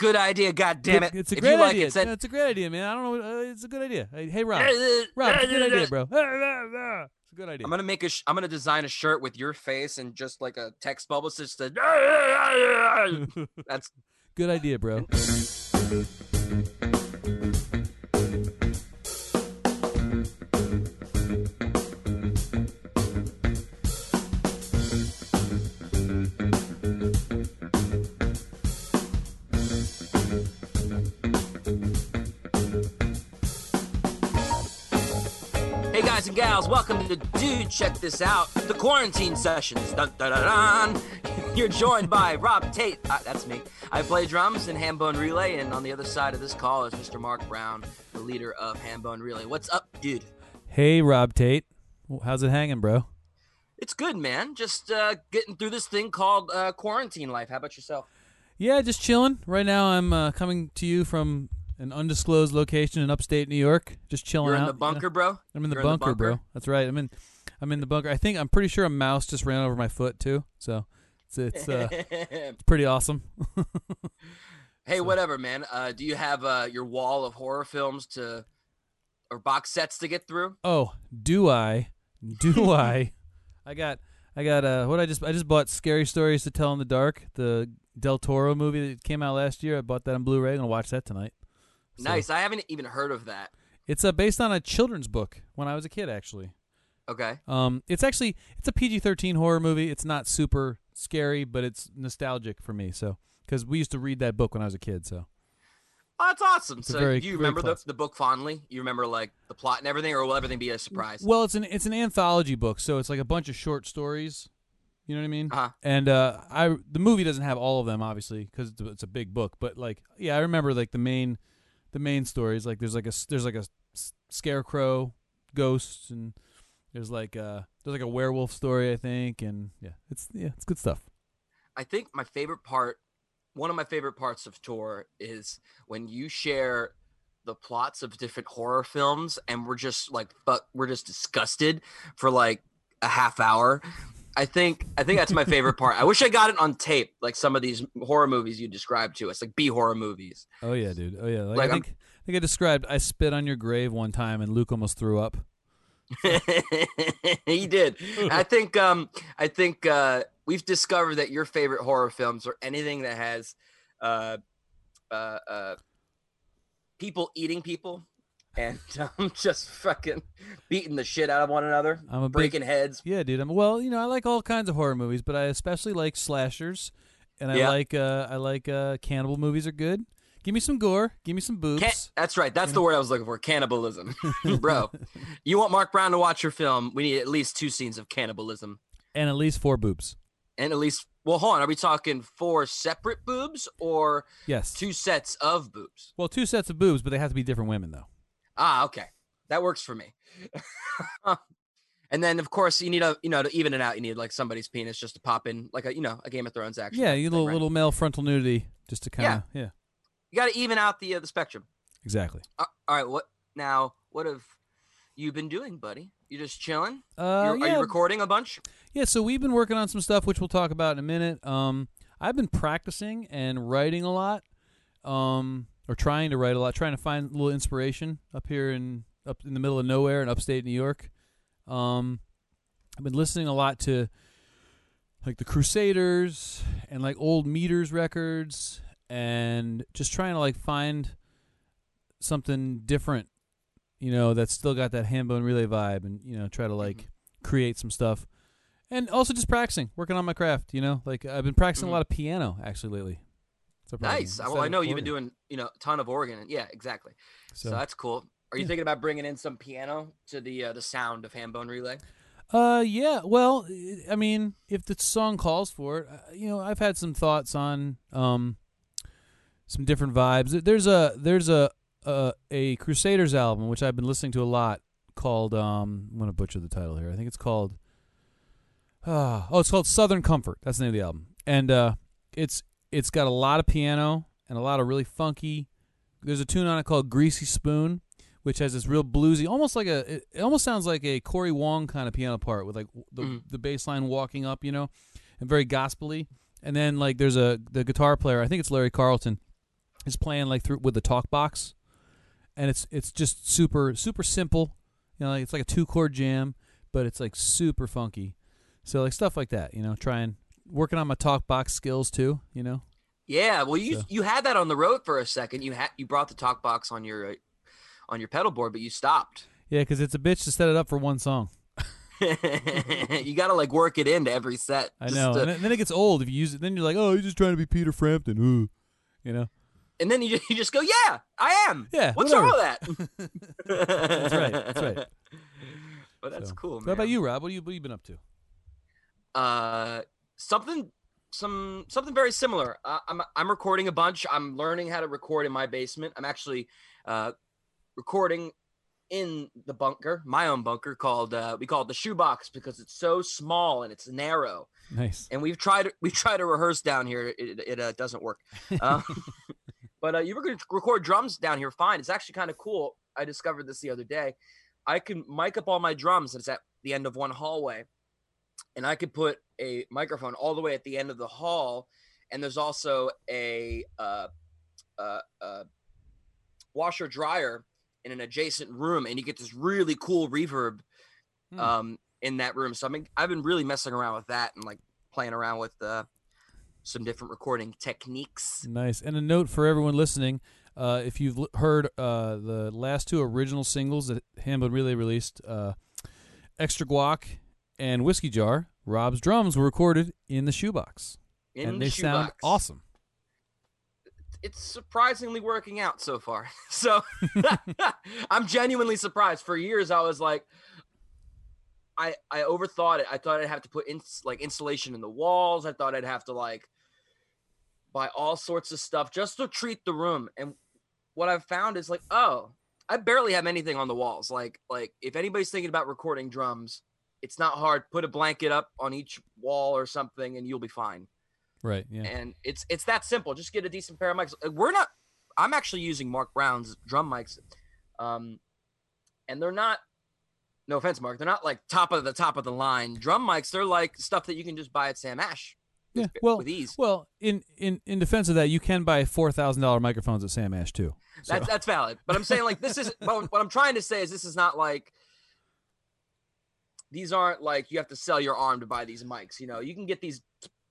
good idea. God damn it! It's a if great you like idea. it, send- it's a great idea, man. I don't know. Uh, it's a good idea. Hey, hey, Rob. Rob, it's a good idea, bro. It's a good idea. I'm gonna make a. Sh- I'm gonna design a shirt with your face and just like a text bubble. so Just that's good idea, bro. And gals, welcome to Dude Check This Out, the quarantine sessions. Dun, dun, dun. You're joined by Rob Tate. Uh, that's me. I play drums in Hambone Relay, and on the other side of this call is Mr. Mark Brown, the leader of Hambone Relay. What's up, dude? Hey, Rob Tate. How's it hanging, bro? It's good, man. Just uh, getting through this thing called uh, quarantine life. How about yourself? Yeah, just chilling. Right now, I'm uh, coming to you from an undisclosed location in upstate New York. Just chilling You're in out. the you know? bunker, bro. I'm in the You're bunker, bro. That's right. I'm in. I'm in the bunker. I think I'm pretty sure a mouse just ran over my foot too. So it's it's uh, it's pretty awesome. hey, whatever, man. Uh, do you have uh, your wall of horror films to or box sets to get through? Oh, do I? Do I? I got I got uh what I just I just bought Scary Stories to Tell in the Dark, the Del Toro movie that came out last year. I bought that on Blu-ray. I'm gonna watch that tonight. So, Nice. I haven't even heard of that. It's uh, based on a children's book when I was a kid, actually. Okay. Um, it's actually it's a PG-13 horror movie. It's not super scary, but it's nostalgic for me. So because we used to read that book when I was a kid. So Oh, that's awesome. It's So very- you remember the, the book fondly? You remember like the plot and everything, or will everything be a surprise? Well, it's an it's an anthology book, so it's like a bunch of short stories. You know what I mean? Uh-huh. And uh, I the movie doesn't have all of them, obviously, because it's, it's a big book. But like, yeah, I remember like the main the main stories. Like, there's like a there's like a scarecrow, ghosts, and there's like uh there's like a werewolf story, I think, and yeah, it's yeah, it's good stuff. I think my favorite part, one of my favorite parts of tour is when you share the plots of different horror films, and we're just like, fuck, we're just disgusted for like a half hour. I think I think that's my favorite part. I wish I got it on tape, like some of these horror movies you described to us, like B horror movies. Oh yeah, dude. Oh yeah. Like, Like, I I'm- think I think I described I spit on your grave one time, and Luke almost threw up. he did. I think um I think uh we've discovered that your favorite horror films are anything that has uh uh uh people eating people and um, just fucking beating the shit out of one another, I'm a big- breaking heads. Yeah, dude. I'm well. You know, I like all kinds of horror movies, but I especially like slashers, and I Yeah. like uh, I like uh, cannibal movies are good. Give me some gore. Give me some boobs. Can- that's right. That's the word I was looking for. Cannibalism, bro. You want Mark Brown to watch your film? We need at least two scenes of cannibalism, and at least four boobs. and at least. Well, hold on. Are we talking four separate boobs or Yes. two sets of boobs? Well, two sets of boobs, but they have to be different women, though. Ah, okay. That works for me. and then of course you need a you know to even it out, you need like somebody's penis just to pop in like a you know, a Game of Thrones action. Yeah, you little right? little male frontal nudity, just to kind of yeah. You got to even out the uh, the spectrum. exactly. Uh, all right, what now? What have you been doing, buddy? You just chilling? Uh, You're- Are yeah, you recording a bunch? yeah. So we've been working on some stuff, which we'll talk about in a minute. Um, I've been practicing and writing a lot, um, or trying to write a lot, trying to find a little inspiration up here in up in the middle of nowhere in upstate New York. Um, I've been listening a lot to like the Crusaders and like old Meters records, and just trying to like find something different, you know, that's still got that Hambone Relay vibe, and you know, try to like create some stuff, and also just practicing, working on my craft. You know, like I've been practicing Mhm. a lot of piano actually lately. Nice. Well, Instead I know you've been doing you know a ton of organ. Yeah, exactly. So, So, that's cool. Are you yeah. thinking about bringing in some piano to the uh, the sound of Hambone Relay? Uh, yeah. Well, I mean, if the song calls for it, uh, you know, I've had some thoughts on um some different vibes. There's a there's a a, a Crusaders album which I've been listening to a lot called um I'm gonna butcher the title here. I think it's called uh, oh it's called Southern Comfort. That's the name of the album, and uh, it's it's got a lot of piano and a lot of really funky. There's a tune on it called Greasy Spoon, which has this real bluesy, almost like a. It, it almost sounds like a Corey Wong kind of piano part with like the Mhm. the bass line walking up, you know, and very gospely. And then like there's a the guitar player. I think it's Larry Carlton. is playing like through with the talk box, and it's it's just super super simple. You know, like it's like a two chord jam, but it's like super funky. So like stuff like that. You know, trying working on my talk box skills too. You know. Yeah, well, you So- you had that on the road for a second. You had you brought the talk box on your uh, on your pedal board, but you stopped. Yeah, because it's a bitch to set it up for one song. you got to like work it into every set. I know, to- and then- it gets old if you use it. Then you're like, oh, you're just trying to be Peter Frampton. Ooh. You know. and then you just, you just go, yeah, I am. Yeah, What's whatever. wrong with that? That's right, that's right. But that's So, cool, so man. how about you, Rob? What have you what have you been up to? Uh, something, some something very similar. Uh, I'm I'm recording a bunch. I'm learning how to record in my basement. I'm actually uh, recording in the bunker, my own bunker called uh, we call it the shoebox because it's so small and it's narrow. Nice. and we've tried we've tried to rehearse down here. It, it, it, uh, doesn't work. Um, but uh, you were going to record drums down here fine. It's actually kind of cool. I discovered this the other day. I can mic up all my drums, and it's at the end of one hallway, and I could put a microphone all the way at the end of the hall. And there's also a uh, uh, uh, washer dryer in an adjacent room, and you get this really cool reverb Hmm. um, in that room. So I mean, I've been really messing around with that and like playing around with uh, some different recording techniques. Nice. And a note for everyone listening: uh, if you've l- heard uh, the last two original singles that Hambone Relay released, uh, "Extra Guac" and "Whiskey Jar," Rob's drums were recorded in the shoebox, In and the they sound awesome. It's surprisingly working out so far. So I'm genuinely surprised. For years, I was like, I I overthought it. I thought I'd have to put in like insulation in the walls. I thought I'd have to like buy all sorts of stuff just to treat the room. And what I've found is like, oh, I barely have anything on the walls. Like like if anybody's thinking about recording drums, it's not hard. Put a blanket up on each wall or something, and you'll be fine Right. Yeah. and it's it's that simple. Just get a decent pair of mics. Uh, We're not. I'm actually using Mark Brown's drum mics, um, and they're not. No offense, Mark. They're not like top of the top of the line drum mics. They're like stuff that you can just buy at Sam Ash. Yeah. with- Well, with ease. well, in in in defense of that, you can buy four thousand dollar microphones at Sam Ash too. So, That's that's valid. But I'm saying like this is what I'm trying to say is this is not like these aren't like you have to sell your arm to buy these mics. You know, you can get these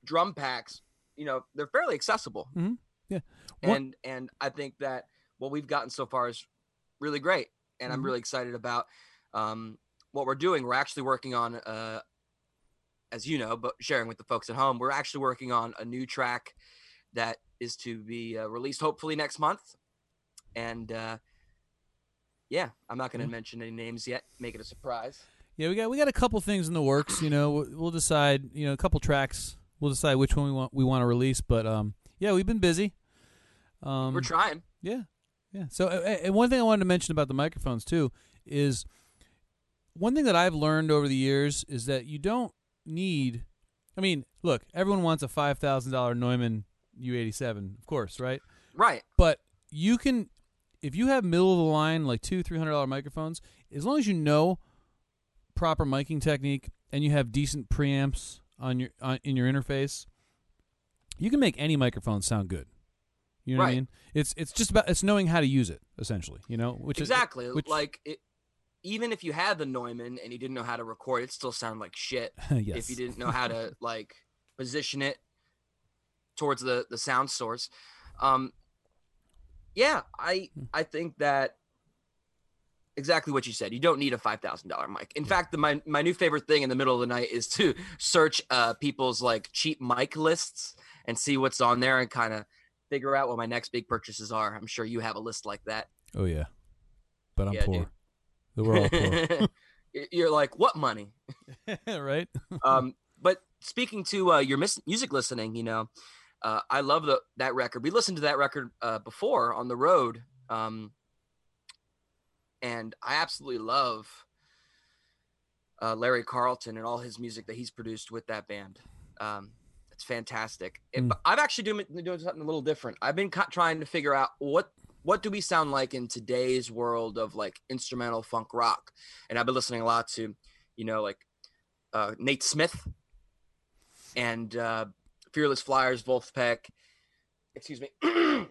drum packs. You know, they're fairly accessible. Mhm. Yeah. What- And and I think that what we've gotten so far is really great, and I'm Mhm. really excited about um, what we're doing. We're actually working on, uh, as you know, but sharing with the folks at home, we're actually working on a new track that is to be uh, released hopefully next month. And uh, yeah, I'm not going to Mhm. mention any names yet. Make it a surprise. Yeah, we got we got a couple things in the works. You know, we'll, decide. You know, a couple tracks. We'll decide which one we want we want to release. But um, yeah, we've been busy. Um, we're trying. Yeah, yeah. So, uh, and one thing I wanted to mention about the microphones too is one thing that I've learned over the years is that you don't need. I mean, look, everyone wants a five thousand dollar Neumann U87, of course, right? Right. But you can, if you have middle of the line, like two, three hundred dollar microphones, as long as you know proper miking technique and you have decent preamps on your on, in your interface, you can make any microphone sound good. You know what I mean? It's it's just about it's knowing how to use it, essentially. You know, which exactly. Is, which, like it, even if you had the Neumann and you didn't know how to record, it still sounded like shit. yes. if you didn't know how to like position it towards the the sound source um yeah i Hmm. i think that exactly what you said you don't need a $5000 mic in fact the, my my new favorite thing in the middle of the night is to search uh people's like cheap mic lists and see what's on there and kind of figure out what my next big purchases are i'm sure you have a list like that Oh yeah, but I'm Yeah, poor. dude. We're all poor, you're like what money right? um, but speaking to uh, your mis- music listening, you know, uh, I love the that record. We listened to that record uh, before on the road, um, and I absolutely love uh, Larry Carlton and all his music that he's produced with that band. Um, it's fantastic. And Mm. but I've actually doing doing something a little different. I've been trying to figure out what what do we sound like in today's world of like instrumental funk rock, and I've been listening a lot to, you know, like uh, Nate Smith and uh, Fearless Flyers, Vulfpeck, excuse me, and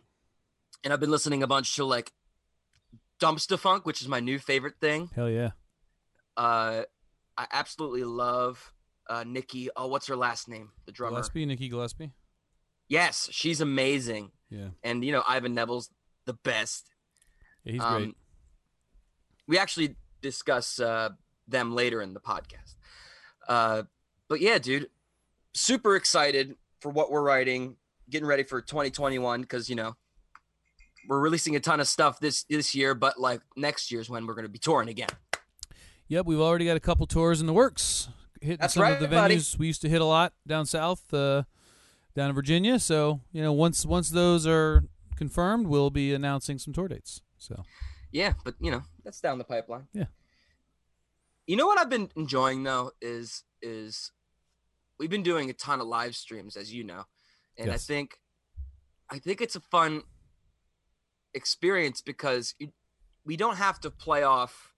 I've been listening a bunch to like Dumpstaphunk, which is my new favorite thing. Hell yeah. Uh, I absolutely love uh, Nikki. Oh, what's her last name? The drummer. Glaspie, Nikki Glaspie. Yes, she's amazing. Yeah. And you know, Ivan Neville's the best. Yeah, he's Um, great. We actually discuss uh, them later in the podcast. Uh, but yeah, dude, super excited for what we're writing, getting ready for 2021 because you know we're releasing a ton of stuff this this year, but like next year's when we're going to be touring again. Yep, we've already got a couple tours in the works. Hitting That's some of the right, buddy. venues we used to hit a lot down south, uh, down in Virginia. So you know, once once those are confirmed, we'll be announcing some tour dates. So Yeah, but you know that's down the pipeline. Yeah. You know what I've been enjoying though is is we've been doing a ton of live streams as you know, and I think I think it's a fun experience because you, we don't have to play off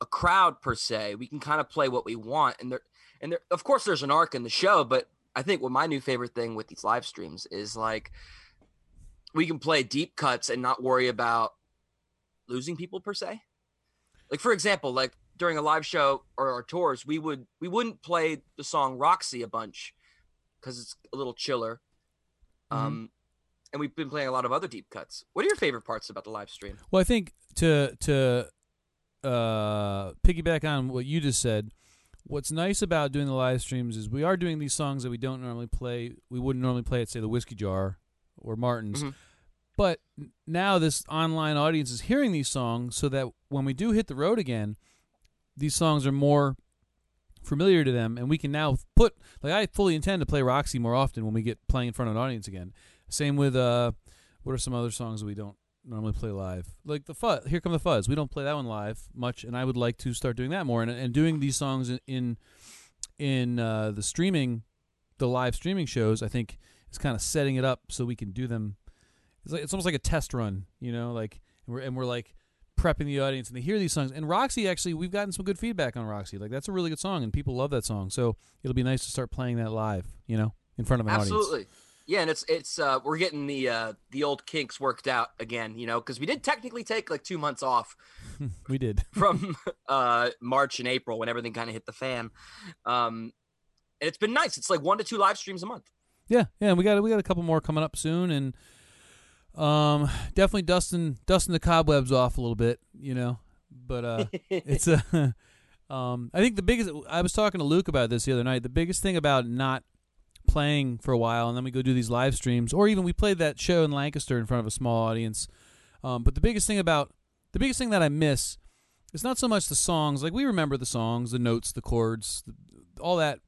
a crowd per se. We can kind of play what we want, and there and there of course there's an arc in the show, but I think what my new favorite thing with these live streams is like we can play deep cuts and not worry about losing people per se. Like for example, like during a live show or our tours, we would we wouldn't play the song Roxy a bunch because it's a little chiller. Mhm. Um, and we've been playing a lot of other deep cuts. What are your favorite parts about the live stream? Well, I think to to uh, piggyback on what you just said, what's nice about doing the live streams is we are doing these songs that we don't normally play. We wouldn't normally play at say the Whiskey Jar or Martin's, Mhm. but now this online audience is hearing these songs, so that when we do hit the road again, these songs are more familiar to them, and we can now put like I fully intend to play Roxy more often when we get playing in front of an audience again. Same with uh, what are some other songs we don't normally play live? Like the fuzz. Here come the fuzz. We don't play that one live much, and I would like to start doing that more. And, and doing these songs in in, in uh, the streaming, the live streaming shows, I think is kind of setting it up so we can do them. It's like it's almost like a test run, you know, like and we're and we're like prepping the audience and they hear these songs. And Roxy actually, we've gotten some good feedback on Roxy. Like that's a really good song, and people love that song. So it'll be nice to start playing that live, you know, in front of an audience. Absolutely. Yeah, and it's it's uh we're getting the uh the old kinks worked out again, you know, because we did technically take like two months off we did. from uh March and April when everything kind of hit the fan. Um and it's been nice. It's like one to two live streams a month. Yeah, yeah, and we got we got a couple more coming up soon, and um, definitely dusting dusting the cobwebs off a little bit, you know. But uh, it's a, um, I think the biggest. I was talking to Luke about this the other night. The biggest thing about not playing for a while, and then we go do these live streams, or even we played that show in Lancaster in front of a small audience. Um, but the biggest thing about the biggest thing that I miss is not so much the songs. Like we remember the songs, the notes, the chords, all that.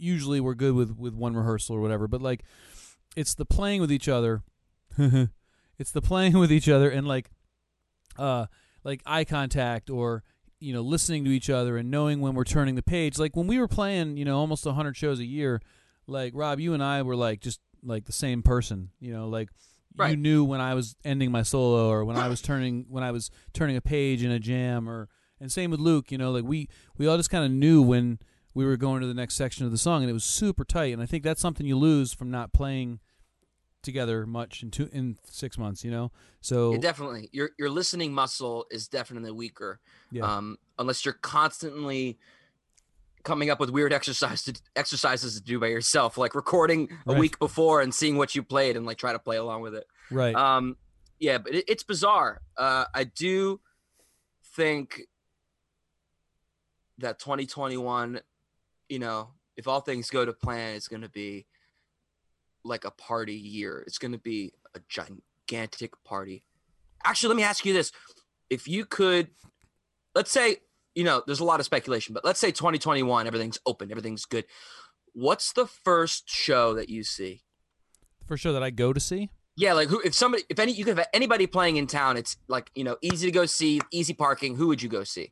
Usually we're good with with one rehearsal or whatever. But like, it's the playing with each other. it's the playing with each other and like, uh, like eye contact or you know listening to each other and knowing when we're turning the page. Like when we were playing, you know, almost hundred shows a year. Like Rob, you and I were like just like the same person. You know, like you knew when I was ending my solo or when I was turning when I was turning a page in a jam or and same with Luke, you know, like we we all just kind of knew when we were going to the next section of the song and it was super tight and I think that's something you lose from not playing together much in two in 6 months, you know. So Yeah, definitely. Your your listening muscle is definitely weaker. Yeah. Um unless you're constantly coming up with weird exercise to, exercises to do by yourself, like recording a Right. week before and seeing what you played and like try to play along with it. right. Um, yeah, but it, it's bizarre. Uh, I do think that 2021, you know, if all things go to plan, it's going to be like a party year. It's going to be a gigantic party. Actually, let me ask you this: If you could, let's say, you know, there's a lot of speculation, but let's say 2021, everything's open, everything's good. What's the first show that you see? For sure that I go to see. Yeah, like who if somebody if any you could have anybody playing in town, it's like, you know, easy to go see, easy parking, who would you go see?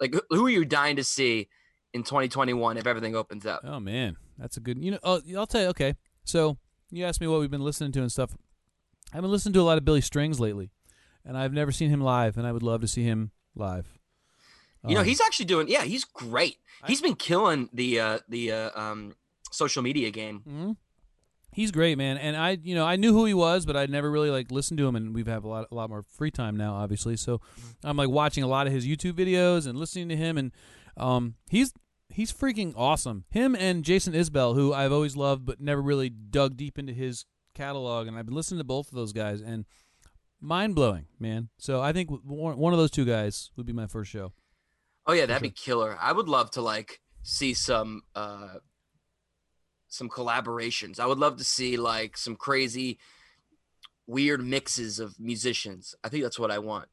Like who- who are you dying to see in 2021 if everything opens up? Oh man, that's a good. You know, oh, I'll tell you. Okay, so you asked me what we've been listening to and stuff. I've been listening to a lot of Billy Strings lately, and I've never seen him live, and I would love to see him live. You know, Um, he's actually doing yeah, he's great. He's been killing the uh the uh, um social media game. mhm. He's great, man. And I, you know, I knew who he was, but I'd never really like listened to him. And we've have a lot, a lot more free time now, obviously. So Mm-hmm. I'm like watching a lot of his YouTube videos and listening to him. And um, he's he's freaking awesome. Him and Jason Isbell, who I've always loved, but never really dug deep into his catalog. And I've been listening to both of those guys, and mind blowing, man. So I think one of those two guys would be my first show. Oh yeah, that'd be killer. I would love to like see some uh some collaborations. I would love to see like some crazy weird mixes of musicians. I think that's what I want.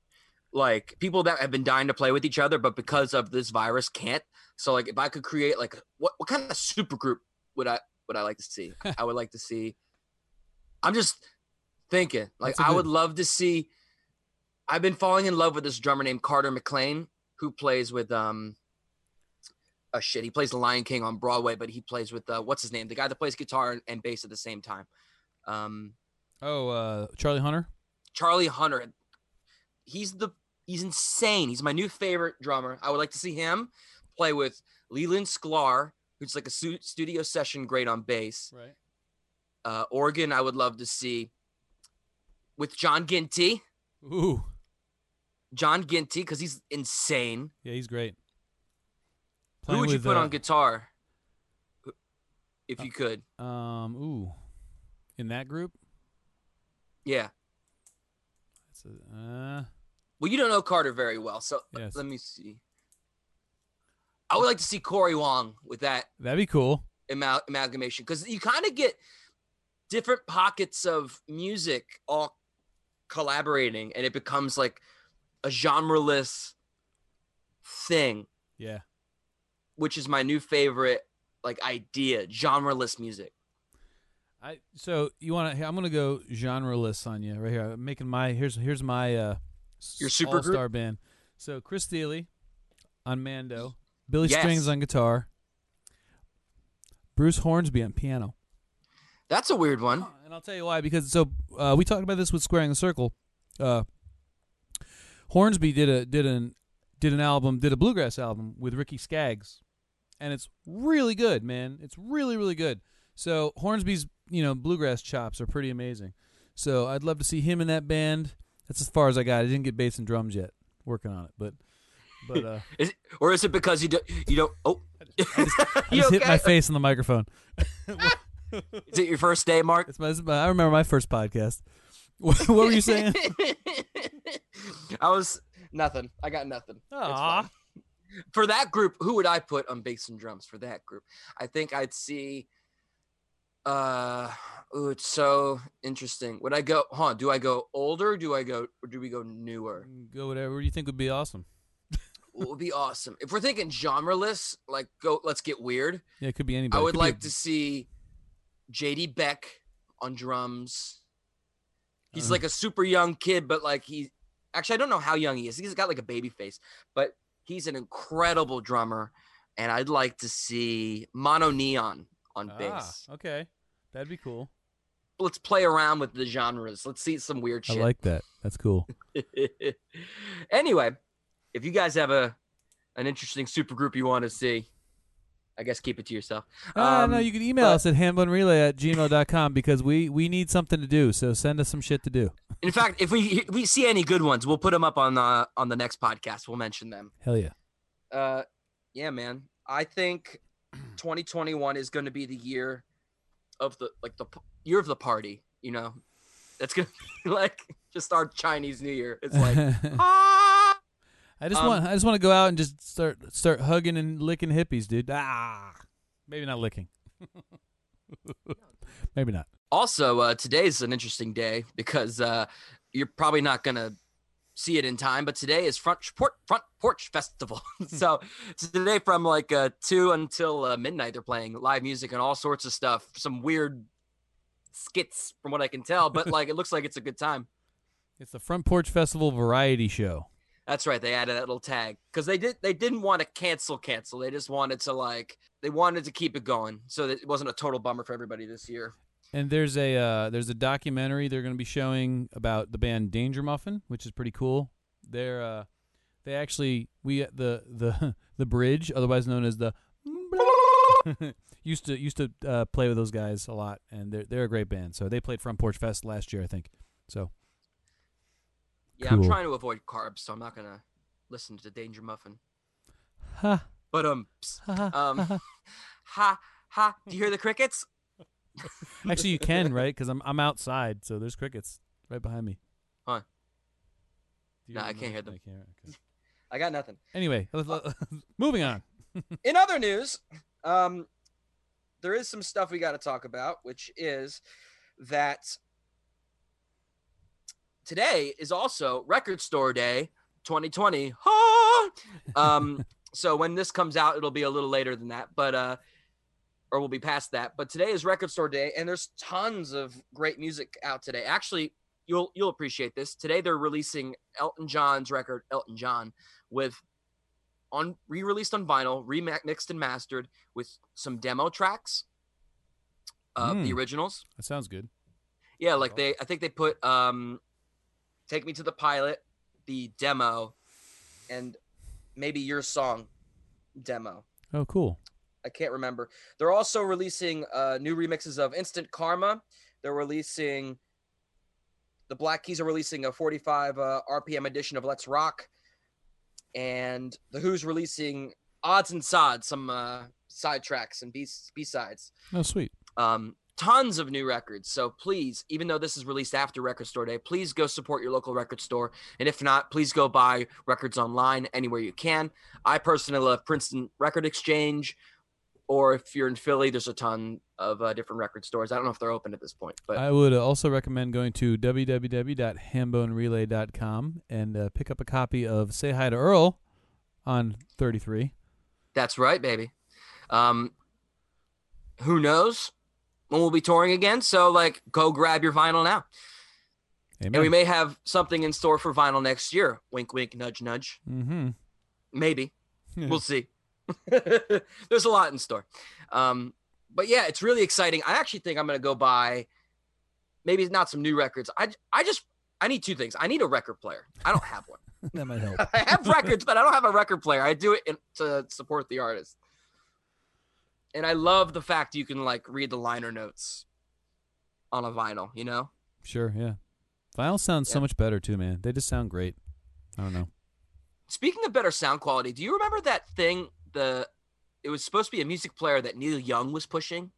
Like people that have been dying to play with each other but because of this virus can't. So like if I could create like what what kind of super group would I would I like to see? I would like to see I'm just thinking like I good- would love to see I've been falling in love with this drummer named Carter McLean who plays with um oh shit he plays the lion king on broadway but he plays with uh what's his name? The guy that plays guitar and, bass at the same time. Um Oh, uh, Charlie Hunter. charlie hunter. He's the he's insane. He's my new favorite drummer. I would like to see him play with leland sklar who's like a stu- studio session great on bass. Right. uh organ i would love to see. With john ginty. Ooh, john ginty because he's insane yeah, he's great. who would you with, put uh, on guitar if you could Um, ooh, in that group. yeah That's a, uh, Well, you don't know Carter very well, so let- Yes. let me see. I would like to see Corey Wong with that that'd be cool. amal- amalgamation because you kind of get different pockets of music all collaborating, and it becomes like a genreless thing, Yeah. which is my new favorite like idea: genreless music. I so you want to? I'm gonna go genreless on you right here. I'm making my here's here's my uh Your super star band. So Chris Thile on Mando, Billy Yes. Strings on guitar, Bruce Hornsby on piano. That's a weird one. And I'll tell you why because so uh, we talked about this with Squaring the Circle. Uh, Hornsby did a did an did an album did a bluegrass album with Ricky Skaggs, and it's really good, man. It's really really good. So Hornsby's you know bluegrass chops are pretty amazing. So I'd love to see him in that band. That's as far as I got. I didn't get bass and drums yet. Working on it, but but uh, Is it, or is it because you don't you don't? Oh, I you just hit my face on the microphone. Is it your first day, Mark? It's my- I remember my first podcast. what, what were you saying? I was nothing. I got nothing. It's Aw. fine. For that group, who would I put on bass and drums for that group? I think I'd see. Uh, ooh, it's so interesting. Would I go? Huh? Do I go older? Do I go? Or do we go newer? Go whatever you think would be awesome. What would be awesome if we're thinking genreless? Like, go. Let's get weird. Yeah, it could be anybody. I would like a- to see JD Beck on drums. He's Uh. like a super young kid, but like he actually I don't know how young he is. He's got like a baby face, but he's an incredible drummer. And I'd like to see Mono Neon on Ah, bass. okay, that'd be cool. Let's play around with the genres. Let's see some weird shit. I like that. That's cool. anyway, if you guys have a an interesting super group you want to see, I guess keep it to yourself. No, Um, you can email but- us at hambonerelay at gmail.com because we, we need something to do. So send us some shit to do. In fact, if we if we see any good ones, we'll put them up on the on the next podcast. We'll mention them. Hell yeah. Uh, yeah, man. I think 2021 is going to be the year of the like the year of the party. You know, that's gonna be like just our Chinese New Year. It's like ah. I just Um, want I just want to go out and just start start hugging and licking hippies, dude. Ah, maybe not licking. maybe not. Also, uh, today's an interesting day because uh, you're probably not gonna see it in time, but today is front porch front porch festival. so, so today from like uh, two until uh, midnight, they're playing live music and all sorts of stuff. Some weird skits, from what I can tell, but like it looks like it's a good time. It's the Front Porch Festival variety show. That's right. They added that little tag because they did. They didn't want to cancel, cancel. They just wanted to like. They wanted to keep it going, so that it wasn't a total bummer for everybody this year. And there's a uh, there's a documentary they're going to be showing about the band Danger Muffin, which is pretty cool. They're uh, they actually we the the the bridge, otherwise known as the used to used to uh, play with those guys a lot, and they're they're a great band. So they played Front Porch Fest last year, I think. So Yeah, I'm trying to avoid carbs, so I'm not gonna listen to Danger Muffin. ha But um, psst, ha ha. um, ha ha. Do you hear the crickets? Actually, you can right because I'm I'm outside, so there's crickets right behind me. Huh. No, I can't hear them. I. Okay. I got nothing. Anyway, let- moving on. In other news, um, there is some stuff we got to talk about, which is that today is also Record Store Day 2020. Ah! Um, so when this comes out, it'll be a little later than that, but uh, or we'll be past that. But today is Record Store Day, and there's tons of great music out today. Actually, you'll you'll appreciate this. Today they're releasing Elton John's record, Elton John, with on re-released on vinyl, remixed and mastered with some demo tracks of the Mm. originals. That sounds good. Yeah, like they I think they put um Take Me to the Pilot, the demo, and maybe your song demo. Oh, cool. I can't remember. They're also releasing uh, new remixes of Instant Karma. They're releasing the Black Keys are releasing a 45 uh, RPM edition of Let's Rock, and the Who's releasing Odds and Sods, some uh, side tracks and B B sides. Oh, sweet. Um, tons of new records. So please, even though this is released after Record Store Day, please go support your local record store. And if not, please go buy records online anywhere you can. I personally love Princeton Record Exchange, or if you're in Philly, there's a ton of uh, different record stores. I don't know if they're open at this point, but I would also recommend going to www.hambonerelay.com and uh, pick up a copy of Say Hi to Earl on 33. that's right, baby. Um, who knows when we'll be touring again? So like, go grab your vinyl now. Amen. And we may have something in store for vinyl next year. Wink, wink, nudge, nudge. mm-hmm. Maybe. we'll see. There's a lot in store. Um, but yeah, it's really exciting. I actually think I'm gonna go buy maybe not some new records. I I just I need two things. I need a record player. I don't have one. that might help. I have records, but I don't have a record player. I do it in, to support the artist. And I love the fact you can like read the liner notes on a vinyl, you know? Sure, yeah. Vinyl sounds so much better too, man. They just sound great. I don't know. Speaking of better sound quality, do you remember that thing the it was supposed to be a music player that Neil Young was pushing?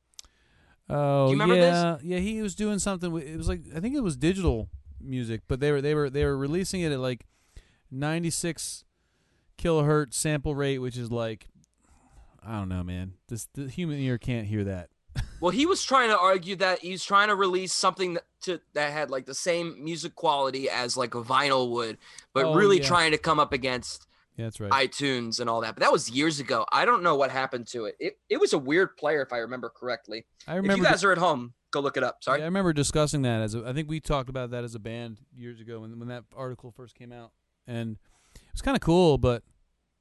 Oh, remember this? yeah, yeah. He was doing something. It was like I think it was digital music, but they were they were they were releasing it at like 96 kilohertz sample rate, which is like I don't know, man. This the human ear can't hear that. Well, he was trying to argue that he's trying to release something that, to, that had like the same music quality as like a vinyl would, but Oh, really yeah. trying to come up against Yeah, that's right. iTunes and all that. But that was years ago. I don't know what happened to it. It, it was a weird player, if I remember correctly. I If remember. you guys are at home, go look it up. Sorry. Yeah, I remember discussing that as a, I think we talked about that as a band years ago when when that article first came out, and it was kind of cool, but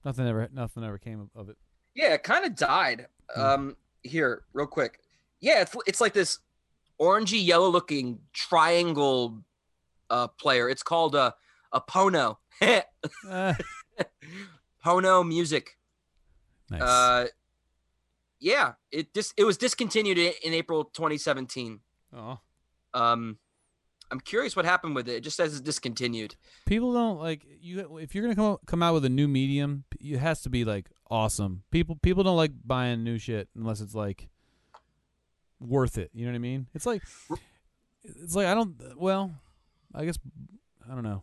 nothing ever nothing ever came of, of it. Yeah, it kind of died. Hmm. Um, here, real quick. Yeah, it's it's like this orangey yellow looking triangle uh player. It's called a a Pono. Ah, Pono Music. nice. Uh, yeah, it dis- it was discontinued in, April 2017. oh. Um, I'm curious what happened with it. It just says it's discontinued. People don't like you. If you're gonna come come out with a new medium, it has to be like awesome. People people don't like buying new shit unless it's like worth it. You know what I mean? It's like it's like I don't. Well, I guess I don't know.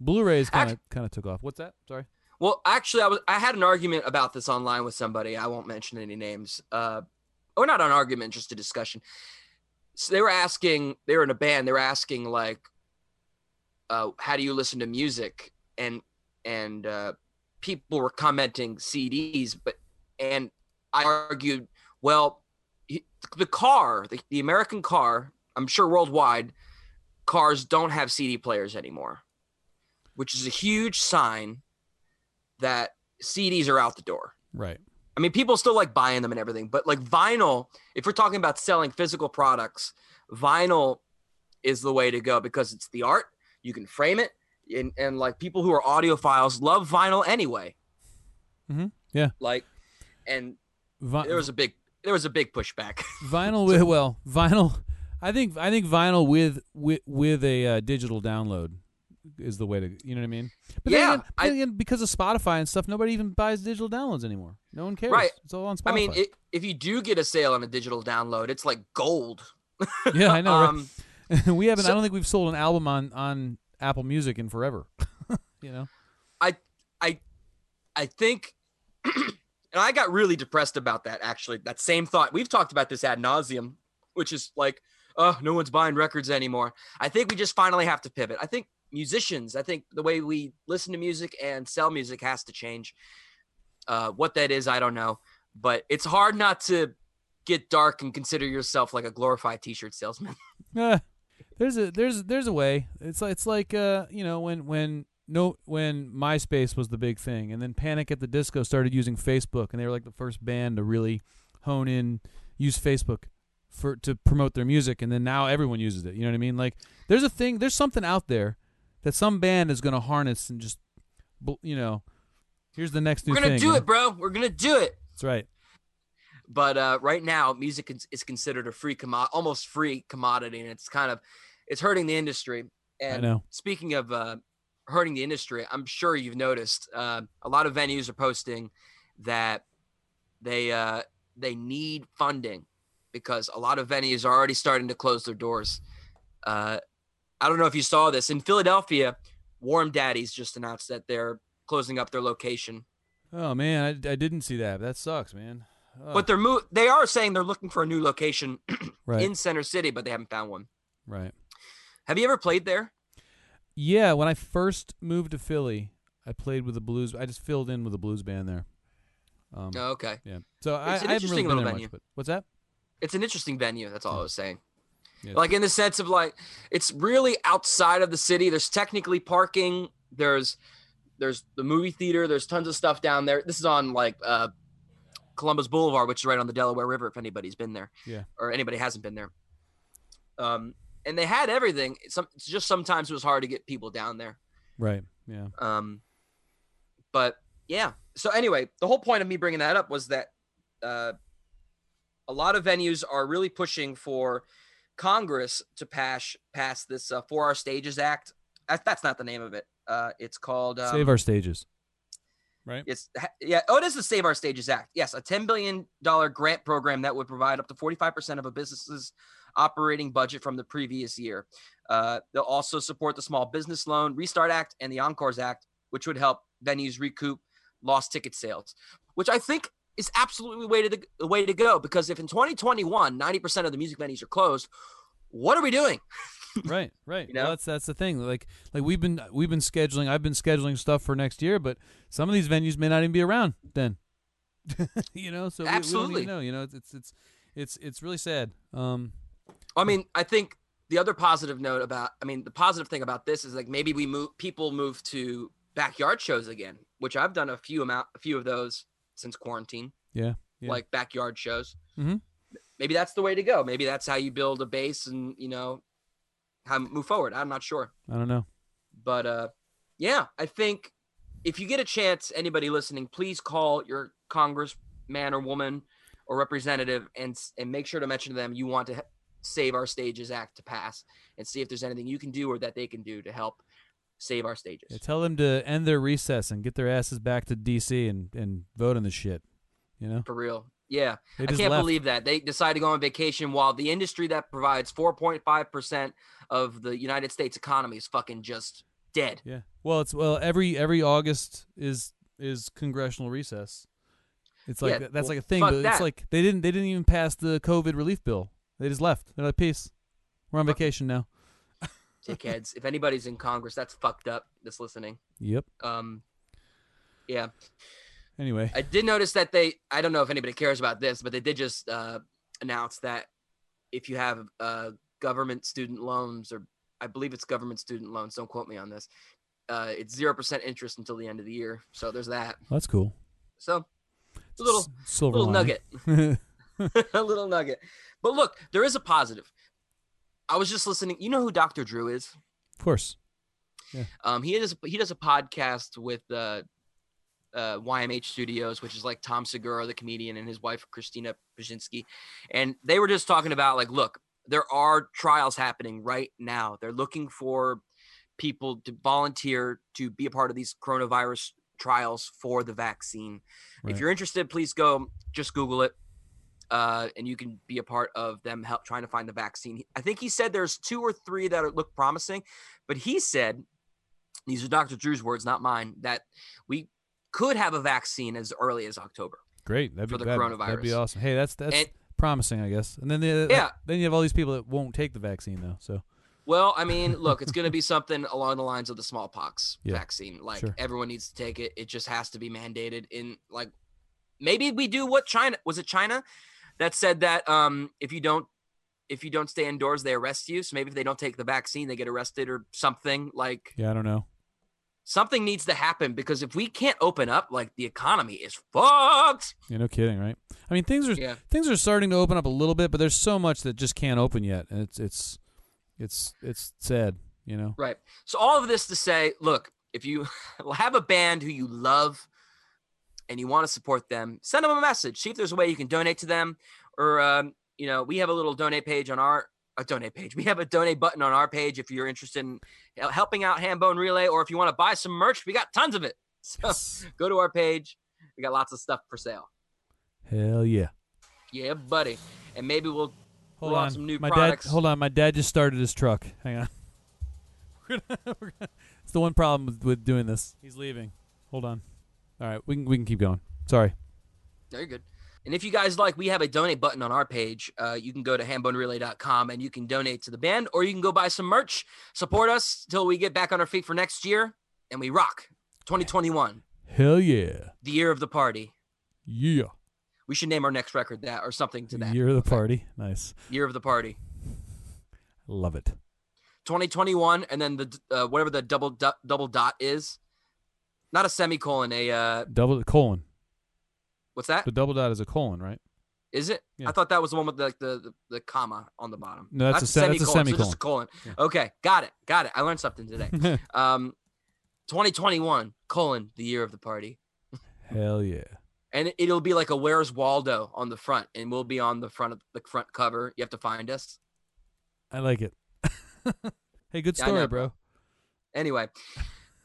Blu-rays kind of kind of took off. What's that? Sorry. Well, actually, I was I had an argument about this online with somebody. I won't mention any names. Uh, or not an argument, just a discussion. So they were asking. They were in a band. They were asking like, uh, "How do you listen to music?" And and uh, people were commenting CDs, but and I argued, well, the car, the, the American car, I'm sure worldwide, cars don't have CD players anymore, which is a huge sign that CDs are out the door. Right. I mean, people still like buying them and everything, but like vinyl, if we're talking about selling physical products, vinyl is the way to go because it's the art. You can frame it, and, and like people who are audiophiles love vinyl anyway. Mhm. Yeah. Like, and Vi- there was a big there was a big pushback. Vinyl with well, vinyl. I think I think vinyl with with with a uh, digital download is the way to. You know what I mean? But Yeah, then again, I- again, because of Spotify and stuff, nobody even buys digital downloads anymore. No one cares. Right. It's all on Spotify. I mean, it, if you do get a sale on a digital download, it's like gold. yeah, I know. right? Um, we haven't. I don't think we've sold an album on on Apple Music in forever. you know. I I I think, and I got really depressed about that. Actually, that same thought. We've talked about this ad nauseum, which is like, oh, no one's buying records anymore. I think we just finally have to pivot. I think musicians. I think the way we listen to music and sell music has to change. Uh, what that is, I don't know, but it's hard not to get dark and consider yourself like a glorified T-shirt salesman. There's a there's there's a way. It's like it's like uh you know when when no when MySpace was the big thing, and then Panic at the Disco started using Facebook, and they were like the first band to really hone in use Facebook for to promote their music, and then now everyone uses it. You know what I mean? Like there's a thing, there's something out there that some band is going to harness and just bl- you know. Here's the next new thing. We're gonna thing. do you know? it, bro. We're gonna do it. That's right. But uh, right now music is, is considered a free commo- almost free commodity and it's kind of it's hurting the industry and know. speaking of uh, hurting the industry i'm sure you've noticed uh, a lot of venues are posting that they uh, they need funding because a lot of venues are already starting to close their doors uh, i don't know if you saw this in philadelphia warm daddies just announced that they're closing up their location Oh man, I, I didn't see that. That sucks, man. Oh, but they're mo- they are saying they're looking for a new location right, in Center City, but they haven't found one. right. Have you ever played there? Yeah, when I first moved to Philly, I played with the blues. I just filled in with a blues band there. Um, No, okay. Yeah. So I, I It's an haven't really been venue. much. What's that? It's an interesting venue. That's all I was saying. Yeah. Like in the sense of like, it's really outside of the city. There's technically parking. There's there's the movie theater. There's tons of stuff down there. This is on like uh, Columbus Boulevard, which is right on the Delaware River. If anybody's been there, Yeah. or anybody hasn't been there. Um, and they had everything. Some it's just sometimes it was hard to get people down there. Right. Yeah. Um, but yeah. So anyway, the whole point of me bringing that up was that uh, a lot of venues are really pushing for Congress to pass pass this uh, For Our Stages Act. That, that's not the name of it. Uh, it's called um, Save our stages. Right. It's yeah. Oh, it is the Save Our Stages Act. Yes, a ten billion dollar grant program that would provide up to forty five percent of a business's operating budget from the previous year. Uh, they'll also support the Small Business Loan Restart Act and the Encores Act, which would help venues recoup lost ticket sales. Which I think is absolutely way to the, way to go because if in 2021 90 percent of the music venues are closed, what are we doing? right. Right. You know? Well, that's that's the thing. Like like we've been we've been scheduling. I've been scheduling stuff for next year, but some of these venues may not even be around then. you know. So we- we, Absolutely. even know. You know. It's it's it's it's it's really sad. Um. I mean, I think the other positive note about, I mean, the positive thing about this is like maybe we move, people move to backyard shows again, which I've done a few amount, a few of those since quarantine, Yeah. Yeah. like backyard shows. Mhm. Maybe that's the way to go. Maybe that's how you build a base and you know how move forward. I'm not sure, I don't know. but uh, yeah, I think if you get a chance, anybody listening, please call your congressman or woman or representative and and make sure to mention to them you want to save our stages act to pass and see if there's anything you can do or that they can do to help save our stages. Yeah, tell them to end their recess and get their asses back to DC and and vote on the shit. You know. For real. Yeah. I can't left. believe that. They decided to go on vacation while the industry that provides 4.5% of the United States economy is fucking just dead. Yeah. Well, it's well every every August is is congressional recess. It's like Yeah, that's well, like a thing, but it's that. like they didn't they didn't even pass the COVID relief bill. They just left. They're like, peace. We're on vacation now. Dickheads. if anybody's in Congress, that's fucked up that's listening. Yep. Um yeah. Anyway, I did notice that they I don't know if anybody cares about this, but they did just uh announce that if you have uh government student loans or I believe it's government student loans, don't quote me on this. Uh it's 0% interest until the end of the year. So there's that. that's cool. So a little silver little nugget. a little nugget. But look, there is a positive. I was just listening. You know who Dr. Drew is? of course. Yeah. Um, he does he does a podcast with uh, uh, YMH Studios, which is like Tom Segura, the comedian, and his wife Christina Pazsitzky, and they were just talking about like, look, there are trials happening right now. They're looking for people to volunteer to be a part of these coronavirus trials for the vaccine. Right. If you're interested, please go just Google it. Uh, and you can be a part of them help trying to find the vaccine. I think he said there's two or three that look promising, but he said these are Dr. Drew's words, not mine, that we could have a vaccine as early as October. Great. That'd For be the that'd, that'd be awesome. Hey, that's that's And- promising, I guess. And then the Yeah. then you have all these people that won't take the vaccine though. So Well, I mean, look, it's going to be something along the lines of the smallpox Yeah, vaccine. Like sure. everyone needs to take it. It just has to be mandated in like maybe we do what China was it China that said that um if you don't if you don't stay indoors they arrest you. So maybe if they don't take the vaccine they get arrested or something like yeah, I don't know. Something needs to happen because if we can't open up like the economy is fucked. Yeah, no kidding, right? I mean, things are Yeah. things are starting to open up a little bit, but there's so much that just can't open yet, and it's it's it's it's sad, you know. Right. So all of this to say, look, if you have a band who you love and you want to support them, send them a message. See if there's a way you can donate to them, or um, you know, we have a little donate page on our a donate page. We have a donate button on our page if you're interested in uh, helping out Hambone Relay, or if you want to buy some merch, we got tons of it. So Yes. go to our page. We got lots of stuff for sale. Hell yeah. Yeah, buddy. And maybe we'll Hold on. some new my products. dad. Hold on. My dad just started his truck. Hang on. We're gonna, we're gonna, it's the one problem with, with doing this. He's leaving. Hold on. All right, we can we can keep going. Sorry. Very good. And if you guys like, we have a donate button on our page. Uh, you can go to hambonerelay.com and you can donate to the band, or you can go buy some merch. Support us till we get back on our feet for next year, and we rock. 2021, Hell yeah. the year of the party. Yeah. We should name our next record that or something to that. Year of the party. Nice. Year of the party. Love it. 2021, and then the uh, whatever the double dot, double dot is, not a semicolon. A uh, Double colon. What's that? The double dot is a colon, right? Is it? Yeah. I thought that was the one with like the, the, the comma on the bottom. No, that's a se- that's a So just a colon. Yeah. Okay, got it, got it. I learned something today. um, 2021 colon the year of the party, Hell yeah. and it- it'll be like a Where's Waldo on the front, and we'll be on the front of the front cover. You have to find us. I like it. hey, good Yeah, story, know, bro. Anyway,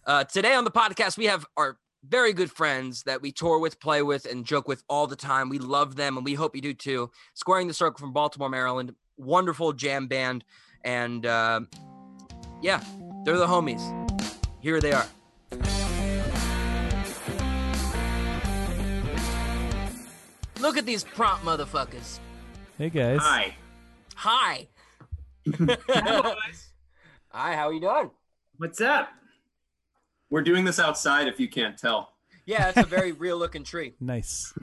uh, today on the podcast we have our very good friends that we tour with, play with, and joke with all the time. We love them, and we hope you do too. Squaring the Circle from Baltimore, Maryland, wonderful jam band, and uh, yeah, they're the homies. Here they are. Look at these prompt motherfuckers. Hey guys. Hi. Hi. Hi, how are you doing? What's up? We're doing this outside if you can't tell. Yeah, it's a very real looking tree. Nice.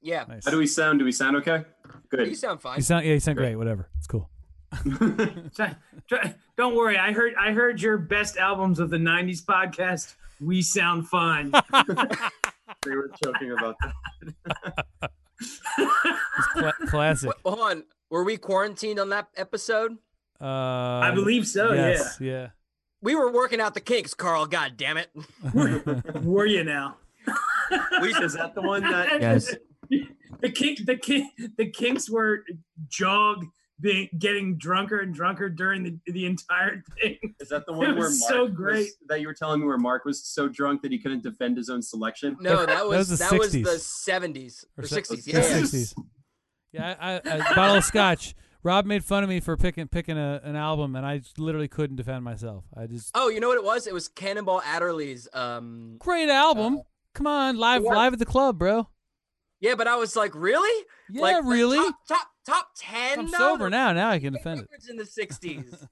Yeah, Nice. How do we sound? Do we sound okay? Good. You sound fine. You sound yeah, you sound great. Whatever. It's cool. Try- try- Don't worry. I heard I heard your best albums of the '90s podcast. We sound fine. we were joking about that. It's cla- classic. Wait, hold on. Were we quarantined on that episode? Uh, I believe so. yes, yeah. We were working out the kinks, Carl. God damn it. Yeah. Were you now? Is that the one that? Yes. The kink, the kink, the kinks were jog being getting drunker and drunker during the the entire thing. Is that the It one where Mark so great. was- that you were telling me where Mark was so drunk that he couldn't defend his own selection? No, that was was the that was the 70s or, se- 60s. the Yeah, yeah. 60s. Yeah, I, I, a bottle of scotch. Rob made fun of me for picking picking a, an album, and I literally couldn't defend myself. I just Oh, you know what it was? It was Cannonball Adderley's. Um, great album. Come on, live Yeah. live at the club, bro. yeah, but I was like, really? Yeah, Like- like really. top, top top ten. I'm sober now. Now I can defend it. in the 60s.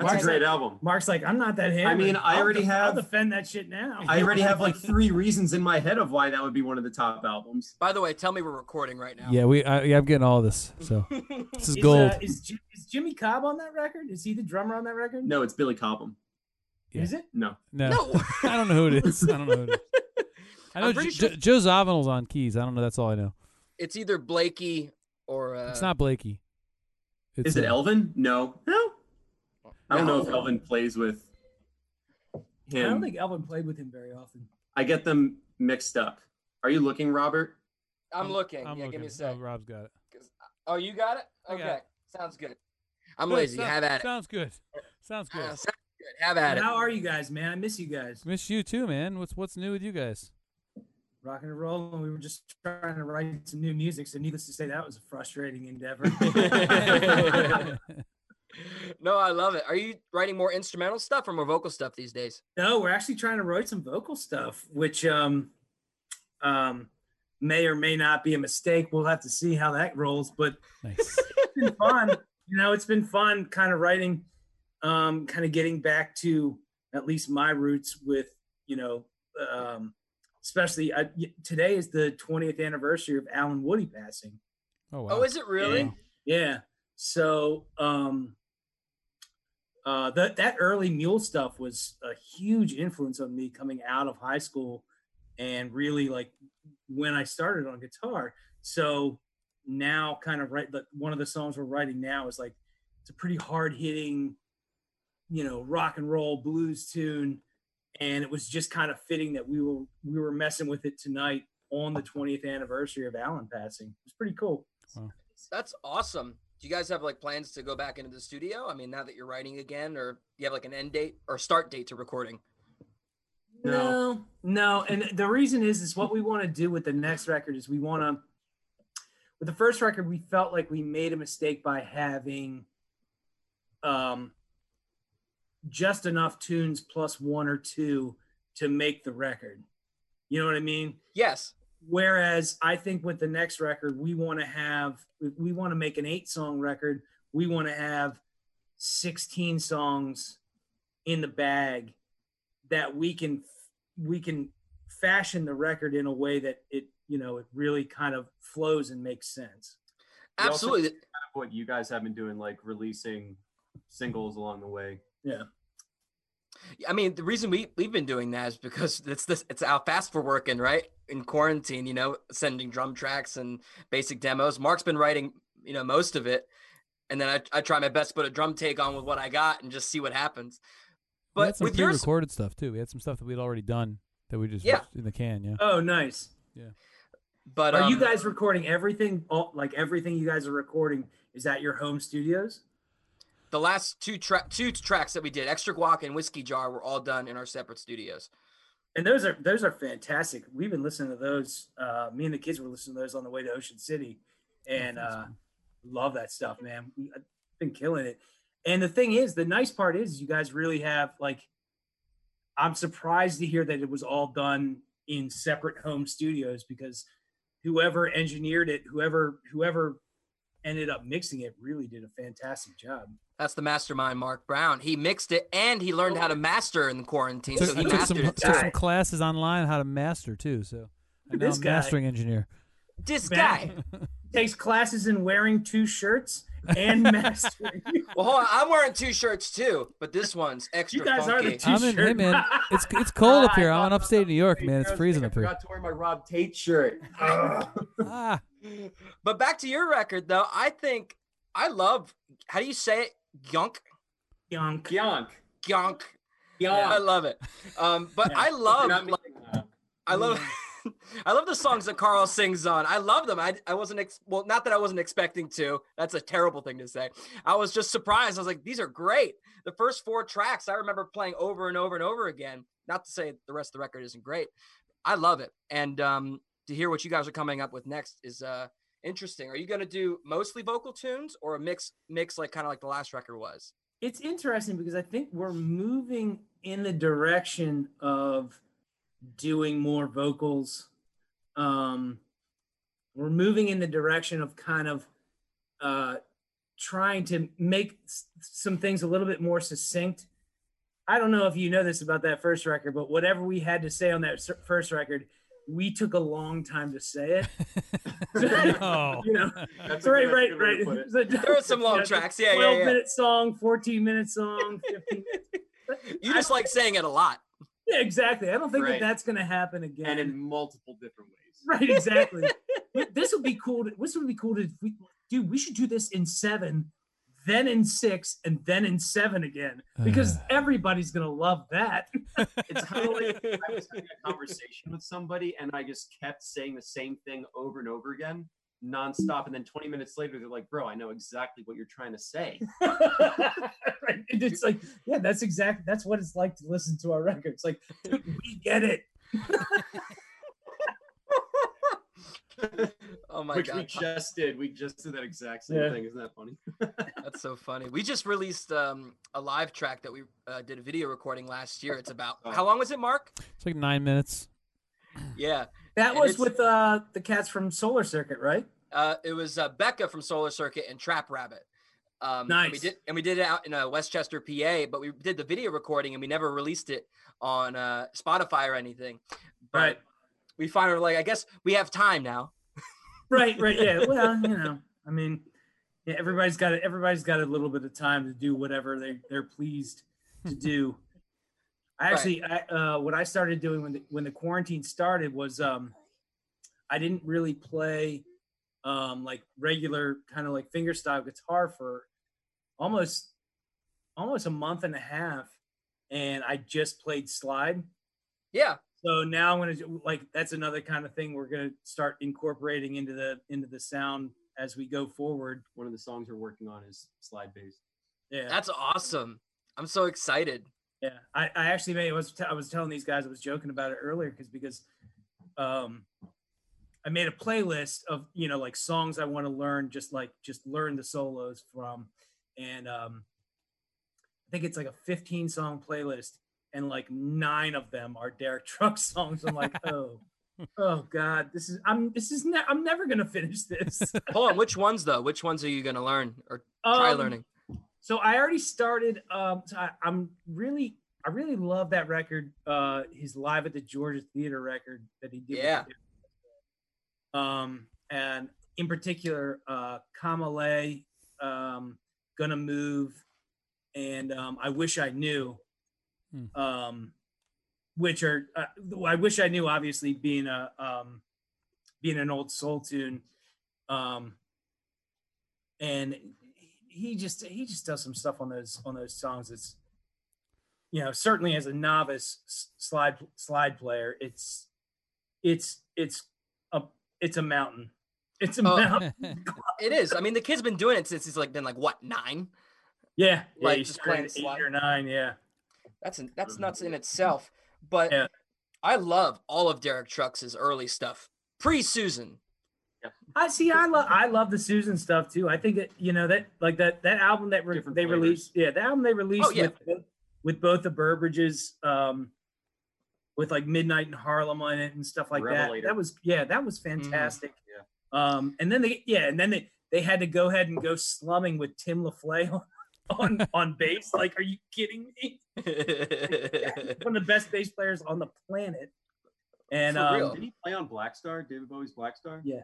That's Mark's a great like- album. Mark's like, I'm not that hammered. I mean, I I'll already def- I'll have- defend that shit now. I already have like three reasons in my head of why that would be one of the top albums. By the way, tell me we're recording right now. Yeah, we. I, yeah, I'm getting all this. So this is Is, gold. uh, is, Ji- is Jimmy Cobb on that record? Is he the drummer on that record? No, it's Billy Cobham. Yeah. Is it? No. no, No. I don't know who it is. I don't know who it is. I know I'm pretty sure- Joe Zawinul's on keys. I don't know. That's all I know. It's either Blakey or. Uh, It's not Blakey. It's, Is it uh, Elvin? No. No. I don't know if Elvin plays with him. I don't think Elvin played with him very often. I get them mixed up. Are you looking, Robert? I'm, looking. I'm yeah, looking. give me a sec. Oh, Rob's got it. Oh, you got it? I got Okay. it. Sounds good. I'm Good, lazy. sounds- Have at it. Sounds good. Sounds good. Uh, sounds good. Have at it. How are you guys, man? I miss you guys. Miss you too, man. What's what's new with you guys? Rock and roll, and we were just trying to write some new music. So, needless to say, that was a frustrating endeavor. no, I love it. Are you writing more instrumental stuff or more vocal stuff these days? no, we're actually trying to write some vocal stuff, which um, um, may or may not be a mistake. We'll have to see how that rolls. But nice. it's been fun. You know, it's been fun kind of writing, um, kind of getting back to at least my roots with, you know, um, especially I, y- today is the 20th anniversary of Allen Woody passing. Oh wow. Oh, is it really? And- yeah. So, um, uh, that that early mule stuff was a huge influence on me coming out of high school, and really like when I started on guitar. So now, kind of right, the, one of the songs we're writing now is like it's a pretty hard hitting, you know, rock and roll blues tune, and it was just kind of fitting that we were we were messing with it tonight on the 20th anniversary of Allen passing. It was pretty cool. That's awesome. Do you guys have like plans to go back into the studio? I mean, now that you're writing again, or you have like an end date or start date to recording? No, no, and the reason is is what we want to do with the next record is we want to. With the first record, we felt like we made a mistake by having, um, just enough tunes plus one or two to make the record. You know what I mean? Yes. Whereas I think with the next record, we want to have we- want to make an eight song record. We want to have 16 songs in the bag that we can we can fashion the record in a way that it you know it really kind of flows and makes sense. We also- Absolutely. What you guys have been doing, like releasing singles along the way. I mean, the reason we we've been doing that is because it's this it's how fast we're working, right? In quarantine, you know, sending drum tracks and basic demos. Mark's been writing, you know, most of it, and then I, I try my best to put a drum take on with what I got and just see what happens. we had But some with yours, pre-recorded stuff too. We had some stuff that we'd already done that we just Yeah. in the can. Yeah. Oh, nice. Yeah. But Are you um, guys recording everything? All, like everything you guys are recording is at your home studios? The last two track two tracks that we did, Extra Guac and Whiskey Jar, were all done in our separate studios. And those are those are fantastic. We've been listening to those. Uh, me and the kids were listening to those on the way to Ocean City, and that's uh, fun. love that stuff, man. I've been killing it. And the thing is, the nice part is, you guys really have like. I'm surprised to hear that it was all done in separate home studios because whoever engineered it, whoever whoever ended up mixing it, really did a fantastic job. That's the mastermind, Mark Brown. He mixed it and he learned how to master in quarantine. Took, so I he took some, took some classes online how to master too. So I'm now This a guy. mastering engineer. This Man. guy. Takes classes in wearing two shirts and mastering. Well, hold on. I'm wearing two shirts too, but this one's extra You guys are the two I'm in. Hey man, it's it's cold up here. I I'm in upstate New York, man. It's freezing up here. I forgot to wear my Rob Tate shirt. Ah, But back to your record, though, I think I love. How do you say it? Yunk, Yonk. Gionk. yonk. Gionk. I love it. Um, but Yeah. I love, like, making. I love, I love the songs that Carl sings on. I love them. I, I wasn't ex- well, not that I wasn't expecting to. That's a terrible thing to say. I was just surprised. I was like, these are great. The first four tracks I remember playing over and over and over again. Not to say the rest of the record isn't great. I love it. And um, to hear what you guys are coming up with next is uh interesting. Are you going to do mostly vocal tunes or a mix mix like kind of like the last record was? It's interesting because I think we're moving in the direction of doing more vocals. Um, we're moving in the direction of kind of uh, trying to make s- some things a little bit more succinct. I don't know if you know this about that first record, but whatever we had to say on that first record, we took a long time to say it. no. You know, That's right, right, right. to put it. So- There are some long Yeah, tracks. Yeah, 12 yeah, yeah. minute song, 14 minute song, 15 minutes. You just like saying it a lot. Yeah, exactly. I don't think Right. that that's going to happen again. and in multiple different ways. right, exactly. This would be cool. To, this would be cool to, if we, dude, we should do this in seven then in six, and then in seven again because Ugh. everybody's gonna love that. It's kind of like I was having a conversation with somebody and I just kept saying the same thing over and over again, nonstop, and then 20 minutes later they're like, "Bro, I know exactly what you're trying to say." right? It's like, yeah, that's exactly that's what it's like to listen to our records. Like, we get it. oh my Which god, we just did. We just did that exact same Yeah. thing. Isn't that funny? that's so funny. We just released um, a live track that we uh, did a video recording last year. It's about how long was it, Mark? It's like nine minutes. Yeah, That And was with uh the cats from Solar Circuit, right? uh, it was uh, Becca from Solar Circuit and Trap Rabbit. Um, and we Nice. did, and we did it out in uh, Westchester, PA. But we did the video recording, and we never released it on uh, Spotify or anything. But Right. We finally were like, I guess we have time now. Right, right, yeah. Well, you know, I mean, yeah, everybody's got it. Everybody's got a little bit of time to do whatever they they're pleased to do. I Right. actually, I, uh, what I started doing when the, when the quarantine started was, um, I didn't really play, um, like regular kind of like fingerstyle guitar for almost, almost a month and a half, and I just played slide. Yeah, So now I'm gonna do- like that's another kind of thing we're gonna start incorporating into the into the sound as we go forward. One of the songs we're working on is slide bass. Yeah, that's awesome. I'm so excited. yeah. I, I actually made I was t- I was telling these guys I was joking about it earlier because because um I made a playlist of you know like songs I want to learn just like just learn the solos from and um I think it's like a 15 song playlist and like nine of them are Derek Truck songs. I'm like, oh, oh God, this is I'm this is ne- I'm never gonna finish this. Hold on, which ones though? Which ones are you gonna learn or try Um, learning? So I already started. Um, so I, I'm really, I really love that record. Uh, his live at the Georgia Theater record that he did. Yeah. Um, and in particular, uh, Kamale, um, gonna move, and um, I wish I knew. Hmm. Um, which are uh, I wish I knew. Obviously, being a um, being an old soul tune, um, and he just he just does some stuff on those on those songs. It's you know certainly as a novice slide slide player, it's it's it's a it's a mountain. It's a Oh. mountain. It is. I mean, the kid's been doing it since he's like been like what nine? Yeah, yeah. Like, he just playing at slide. eight or nine. Yeah, That's an, that's nuts in itself. But Yeah. I love all of Derek Trucks' early stuff. Pre Susan. I see. I love I love the Susan stuff too. I think that you know that like that that album that re- they flavors. released. Yeah, the album they released Oh, yeah. with both- with both the Burbridges, um, with like Midnight in Harlem on it and stuff like Revelator. that. That was yeah, that was Mm-hmm. fantastic. Um, and then they yeah, and then they they had to go ahead and go slumming with Tim Lefebvre on on, on bass. Like, are you kidding me? One of the best bass players on the planet. And um. Did he play on Blackstar? David Bowie's Blackstar? Yeah.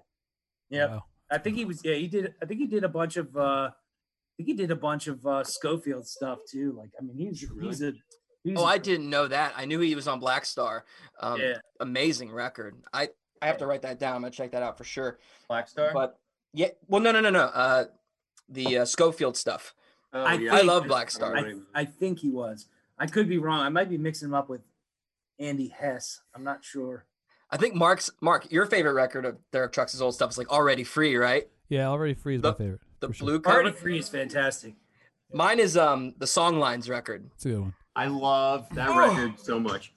Yeah. Wow. I think he was yeah, he did I think he did a bunch of uh I think he did a bunch of uh Scofield stuff too. Like I mean he's Really? he's a he's oh, a- I didn't know that. I knew he was on Blackstar. Um, yeah. Amazing record. I, I have to write that down. I'm going to check that out for sure. Blackstar? But yeah, well, no, no, no, no. Uh, the uh, Scofield stuff. Oh, I yeah. I love Blackstar. I, I think he was. I could be wrong. I might be mixing him up with Andy Hess. I'm not sure. I think Mark's Mark, your favorite record of Derek Trucks' old stuff is like already free, right? Yeah, already free is The- my favorite. The for sure. blue Already cover. Free is fantastic. Mine is um the Songlines record. It's a good one. I love that Oh. record so much.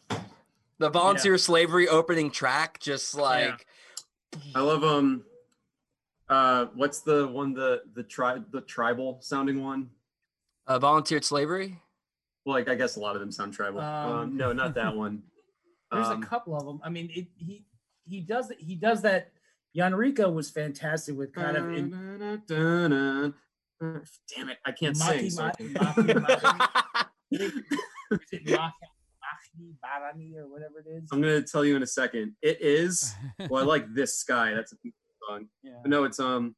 The volunteer slavery opening track, just like I love um uh what's the one the the tri the tribal sounding one? Uh, volunteered slavery. Well, like I guess a lot of them sound tribal. Um, Um, no, not that one. There's Um, a couple of them. I mean, it, he he does he does that. Yanrico was fantastic with kind of in, Damn it, I can't Maki, sing. so I Maki, can- Maki, is it Maki, Maki Barani or whatever it is. I'm gonna tell you in a second. It is. Well, I like this sky. That's a song. Yeah, But no, it's um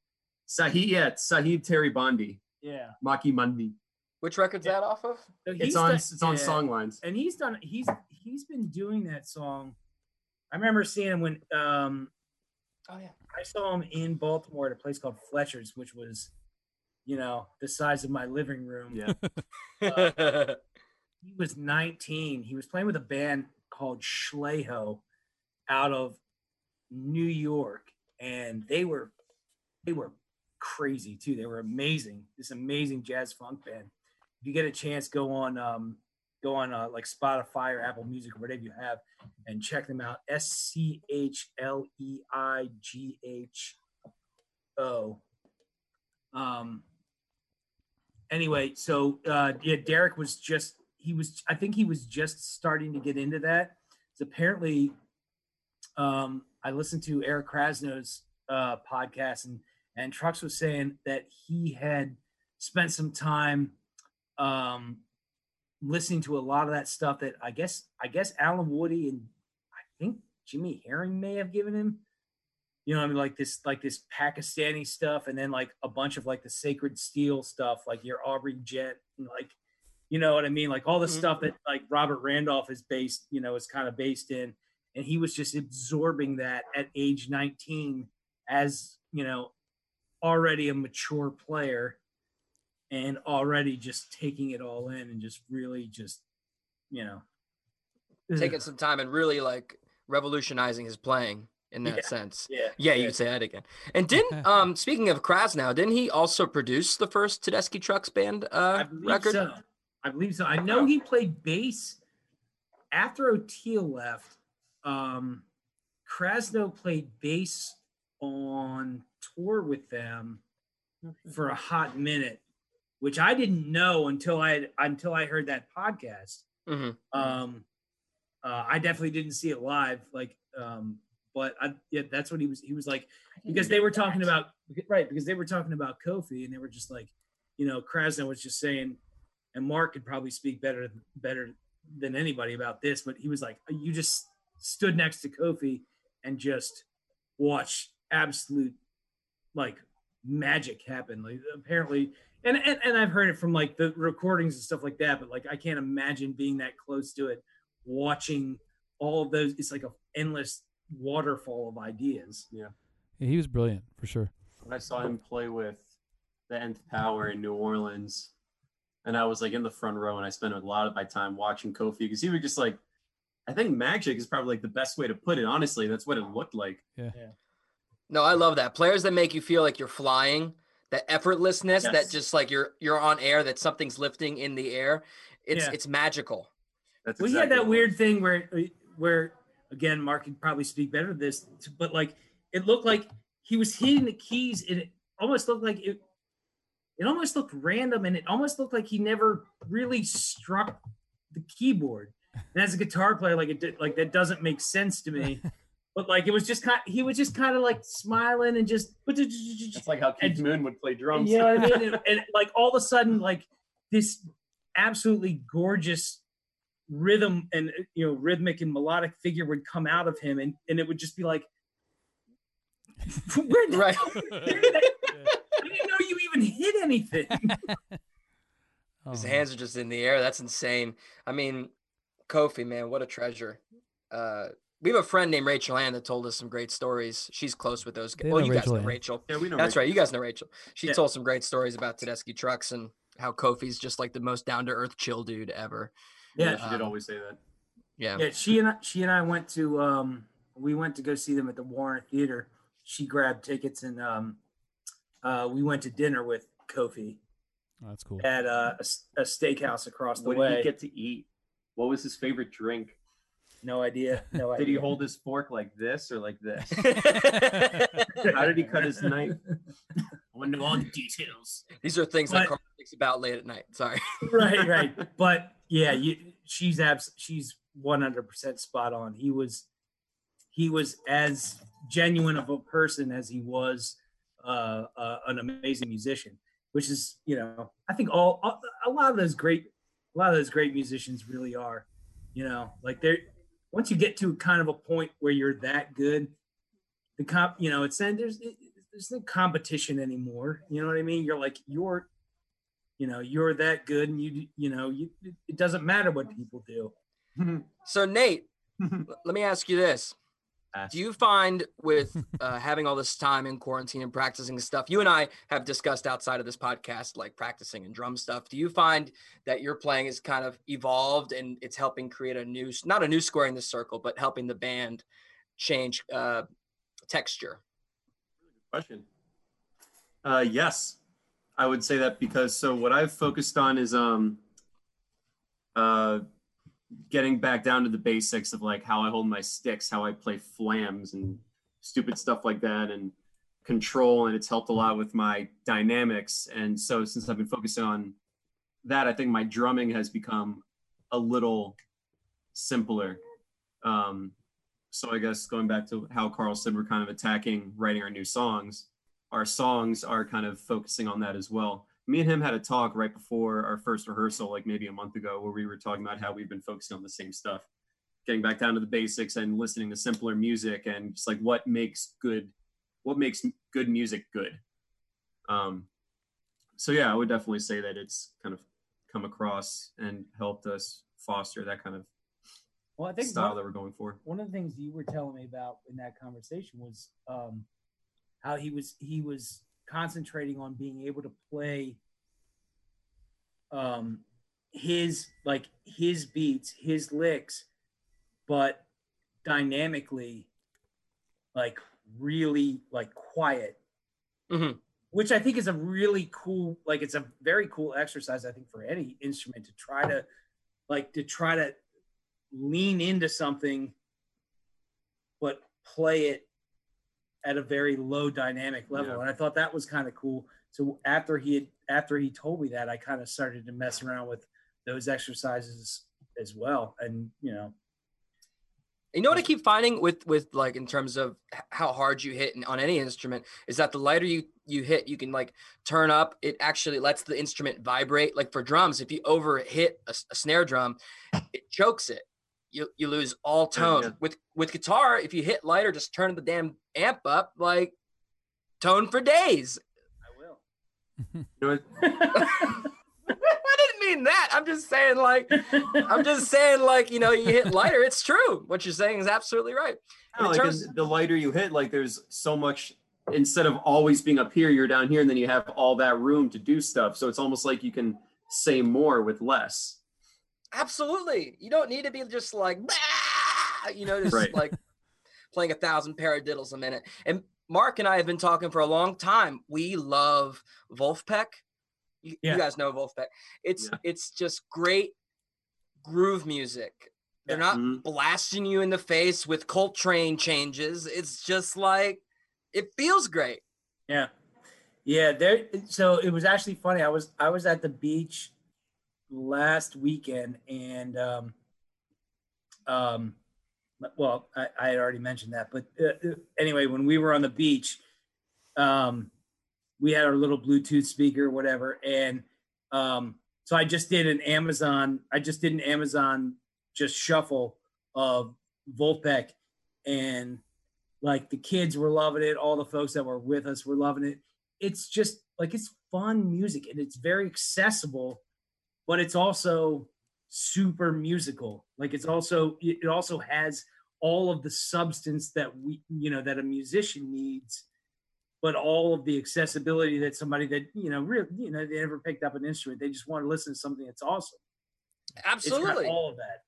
Sahid. Yeah, it's Sahib Teri Bandi. yeah. Maki Madni. Which record's that off of? So It's he's on. done- It's on yeah. Songlines. and he's done he's he's been doing that song i remember seeing him when um Oh yeah. i saw him in baltimore at a place called fletcher's which was you know, the size of my living room. Yeah. He was 19. He was playing with a band called Schleigho out of New York, and they were they were crazy too. They were amazing. This amazing jazz funk band. If you get a chance, go on um, go on uh, like Spotify or Apple Music or whatever you have, and check them out. S C H L E I G H O. Um. Anyway, so uh, yeah, Derek was just he was I think he was just starting to get into that. So apparently, um, I listened to Eric Krasno's uh, podcast and and Trucks was saying that he had spent some time um, listening to a lot of that stuff that I guess I guess Allen Woody and I think Jimmy Herring may have given him. You know, I mean, like this, like this Pakistani stuff, and then like a bunch of like the sacred steel stuff, like your Aubrey Ghent, and like, you know what I mean, like all the Mhm. stuff that like Robert Randolph is based, you know, is kind of based in, and he was just absorbing that at age 19 as you know already a mature player and already just taking it all in and just really just you know Taking some time and really like revolutionizing his playing in that Yeah. sense. yeah Yeah, you could say that again. And didn't um speaking of Krasno, didn't he also produce the first Tedeschi Trucks band I uh believe record? so. I believe so. I know he played bass after Oteil left. Um, Krasno played bass on tour with them for a hot minute, which I didn't know until I until I heard that podcast. Mhm. Um, uh, I definitely didn't see it live, like, um, but I, yeah, that's what he was. He was like, because they were talking about right, because they were talking about Kofi, and they were just like, you know, Krasno was just saying, and Mark could probably speak better better than anybody about this, but he was like, you just stood next to Kofi and just watched absolute like magic happen. Like apparently, and, and and I've heard it from like the recordings and stuff like that, but like I can't imagine being that close to it, watching all of those. It's like a endless waterfall of ideas. Yeah, yeah he was brilliant for sure. When I saw him play with the Nth Power in New Orleans, and I was like in the front row, and I spent a lot of my time watching Kofi because he was just like, I think magic is probably like the best way to put it. Honestly, that's what it looked like. Yeah. No, I love that. Players that make you feel like you're flying, that effortlessness, that just like you're you're on air, that something's lifting in the air. It's Yeah. it's magical. That's Well, he exactly had that what weird thing where, uh, where again, Mark could probably speak better to this, but like it looked like he was hitting the keys, and it almost looked like it. It almost looked random, and it almost looked like he never really struck the keyboard. And as a guitar player, like it did, like that doesn't make sense to me. But like it was just kind, he was just kind of like smiling and just. It's like how Keith And- Moon would play drums. You know what I mean? And, and, like all of a sudden, like this absolutely gorgeous rhythm and you know rhythmic and melodic figure would come out of him, and and it would just be like, where the Right. hell did? I didn't know you even hit anything. His Oh, hands are just in the air. That's insane. I mean, Kofi, man, what a treasure. Uh, we have a friend named Rachel Ann that told us some great stories. She's close with those guys. They Well, know you guys know Ann. Rachel. Yeah, we know. That's Rachel. right. You guys know Rachel. She Yeah. told some great stories about Tedeschi trucks and how Kofi's just like the most down to earth, chill dude ever. Yeah, Yeah. she did Um, always say that. Yeah. yeah, she and I, she and I went to um we went to go see them at the Warner Theater. She grabbed tickets and um uh we went to dinner with Kofi oh, that's cool. at uh, a, s- a steakhouse across the What way. did he get to eat? What was his favorite drink? No idea. No idea. Did he hold his fork like this or like this? How did he cut his knife? I want to know all the details. These are things that But- Carl thinks about late at night. Sorry. right, right. But yeah, you, she's abs- she's one hundred percent spot on. He was he was as genuine of a person as he was uh, uh, an amazing musician, which is you know I think all a- a lot of those great a lot of those great musicians really are. You know, like they're once you get to kind of a point where you're that good, the comp you know it's then there's there's no competition anymore. You know what I mean? You're like you're you know you're that good and you you know you it doesn't matter what people do So Nate, let me ask you this. Do you find with uh, having all this time in quarantine and practicing stuff, you and I have discussed outside of this podcast, like practicing and drum stuff. Do you find that your playing is kind of evolved and it's helping create a new, not a new square in the circle, but helping the band change uh, texture? question. Uh, yes, I would say that because so what I've focused on is um, uh, getting back down to the basics of like how I hold my sticks, how I play flams, and stupid stuff like that, and control. And it's helped a lot with my dynamics. And so since I've been focusing on that, I think my drumming has become a little simpler. Um, so I guess going back to how Carl said we're kind of attacking writing our new songs, our songs are kind of focusing on that as well. Me and him had a talk right before our first rehearsal, like maybe a month ago, where we were talking about how we've been focusing on the same stuff, getting back down to the basics and listening to simpler music and just like what makes good, what makes good music good. Um, so yeah, I would definitely say that it's kind of come across and helped us foster that kind of Well, I think style one, that we're going for. one of the things you were telling me about in that conversation was um, how he was he was concentrating on being able to play um, his like his beats, his licks, but dynamically, like really like quiet. Mhm. Which I think is a really cool, like it's a very cool exercise. I think for any instrument to try to, like, to try to lean into something, but play it at a very low dynamic level. Yeah. And I thought that was kind of cool. So after he had, after he told me that, I kind of started to mess around with those exercises as well. And you know, You know what I keep finding with with like in terms of how hard you hit on any instrument is that the lighter you you hit, you can like turn up. It actually lets the instrument vibrate. Like for drums, if you over hit a snare drum, it chokes it. You you lose all tone. yeah. With with guitar, if you hit lighter, just turn the damn amp up, like tone for days. I will. You know? I didn't mean that. I'm just saying like I'm just saying like you know you hit lighter. It's true. What you're saying is absolutely right. No, like terms- the lighter you hit, like there's so much instead of always being up here, you're down here, and then you have all that room to do stuff. So it's almost like you can say more with less. Absolutely. You don't need to be just like, "Bah!" you know, just Right. like playing a thousand paradiddles a minute. And Mark and I have been talking for a long time. We love Vulfpeck. You, you guys know Vulfpeck. It's Yeah. it's just great groove music. They're not Mhm. blasting you in the face with Coltrane changes. It's just like it feels great. Yeah. Yeah, there so it was actually funny. I was I was at the beach last weekend and um um well, I, I had already mentioned that, but uh, uh, anyway, when we were on the beach, um we had our little Bluetooth speaker, whatever, and um so I just did an Amazon, I just did an Amazon just shuffle of Vulfpeck and like the kids were loving it all the folks that were with us were loving it. It's just like it's fun music and it's very accessible but it's also super musical like it's also it it also has all of the substance that we you know that a musician needs but all of the accessibility that somebody that you know really you know they never picked up an instrument they just want to listen to something that's awesome Absolutely. all of that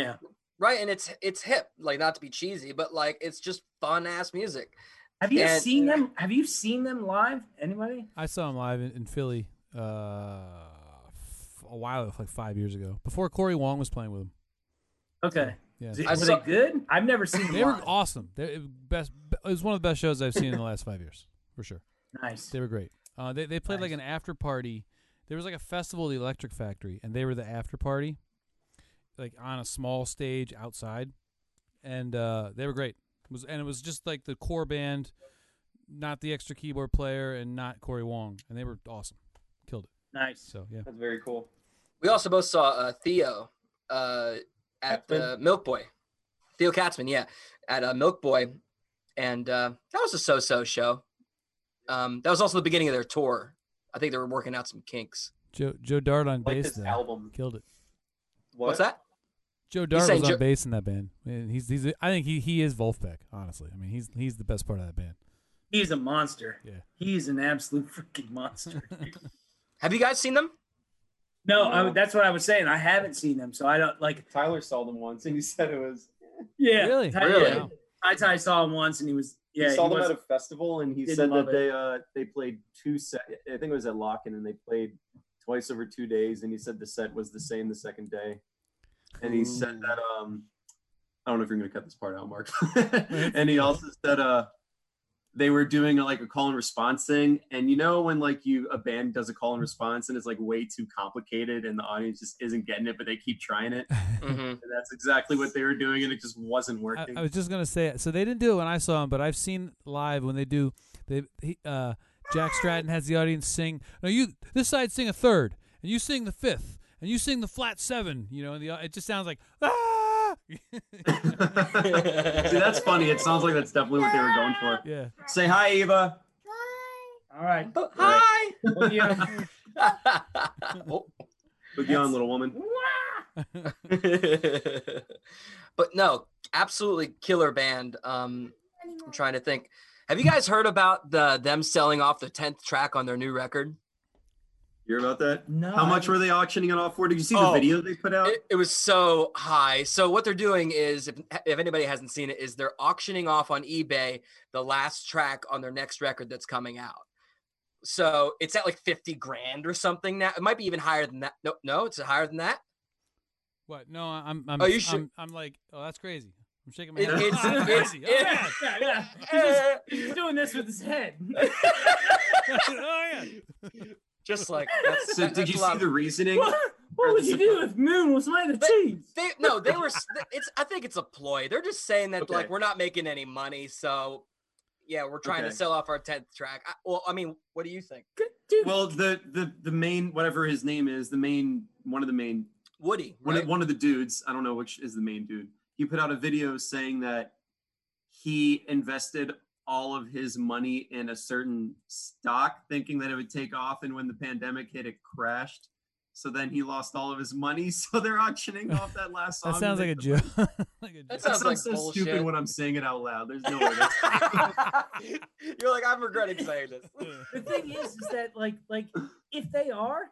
yeah right. And it's it's hip, like not to be cheesy, but like it's just fun ass music. have you And- seen them have you seen them live anybody I saw them live in, in Philly uh, f- a while, ago like five years ago, before Corey Wong was playing with him. okay Yeah, I were saw- they good i've never seen them they were awesome. They it best. It was one of the best shows I've seen in the last five years, for sure. nice They were great. Uh, they they played like an after party. There was like a festival, at the Electric Factory, and they were the after party, like on a small stage outside, and uh, they were great. It was and it was just like the core band, not the extra keyboard player, and not Corey Wong, and they were awesome. Killed it. nice So yeah, That's very cool. We also both saw uh, Theo uh, at the Milk Boy. Theo Katzman, yeah, at uh, Milk Boy, and uh, that was a so-so show. Um, that was also the beginning of their tour. I think they were working out some kinks. Joe Joe Dart on Like bass this though. album. Killed it. What? What's that? Joe Dart was on Joe- bass in that band. And he's he's I think he he is Vulfpeck. Honestly, I mean he's he's the best part of that band. He's a monster. Yeah. He's an absolute freaking monster. Have you guys seen them? no, I, that's what I was saying. I haven't seen them, so I don't like. Tyler saw them once, and he said it was. Yeah, Really? Ty, Really? Yeah, Ty Ty saw him once, and he was yeah. he saw them was- at a festival, and he said love that they uh they played two set. I think it was at Lockn', and they played twice over two days. And he said the set was the same the second day. And he said that um, I don't know if you're gonna cut this part out, Mark. and he also said uh, they were doing like a call and response thing. And you know when like you a band does a call and response and it's like way too complicated, and the audience just isn't getting it, but they keep trying it. Mm-hmm. And that's exactly what they were doing, and it just wasn't working. I was just gonna say so they didn't do it when I saw them but I've seen live when they do. They he, uh, Jack Stratton has the audience sing. No, you this side sing a third, and you sing the fifth, and you sing the flat seven. You know, and the it just sounds like ah. See, that's funny. It sounds like that's definitely what they were going for. yeah. Say hi, Eva. Hi. All right. Hi. Well, yeah. Oh. Boogie on, little woman. but no, absolutely killer band. Um, I'm trying to think. Have you guys heard about the them selling off the tenth track on their new record? You hear about that? No. How much were they auctioning it off for? Did you see the Oh. video they put out? It, it was so high. So what they're doing is, if if anybody hasn't seen it, is they're auctioning off on eBay the last track on their next record that's coming out. So it's at like fifty grand or something now. It might be even higher than that. No, no, it's higher than that. What? No, I'm. I'm Oh, you should- I'm, I'm like, oh, that's crazy. I'm shaking my head. it's- That's it's- crazy. it- Oh, Yeah, yeah. He's, just, he's doing this with his head. oh yeah. Just like that's, so that- did that's you see the reasoning? what? What would you do if Moon was made of But- cheese? They no, they were. It's. I think it's a ploy. They're just saying that like we're not making any money, so yeah, we're trying to sell off our tenth track. I, well, I mean, what do you think, Dude, Well, the the the main whatever his name is, the main one of the main Woody? one right? of, one of the dudes. I don't know which is the main dude. He put out a video saying that he invested all of his money in a certain stock, thinking that it would take off, and when the pandemic hit, it crashed. So then he lost all of his money. So they're auctioning off that last song. That sounds like a joke. like a That joke. That sounds sounds, like so bullshit. stupid when I'm saying it out loud. There's no way. You're like, I'm regretting saying this. the thing is, is that like, like if they are,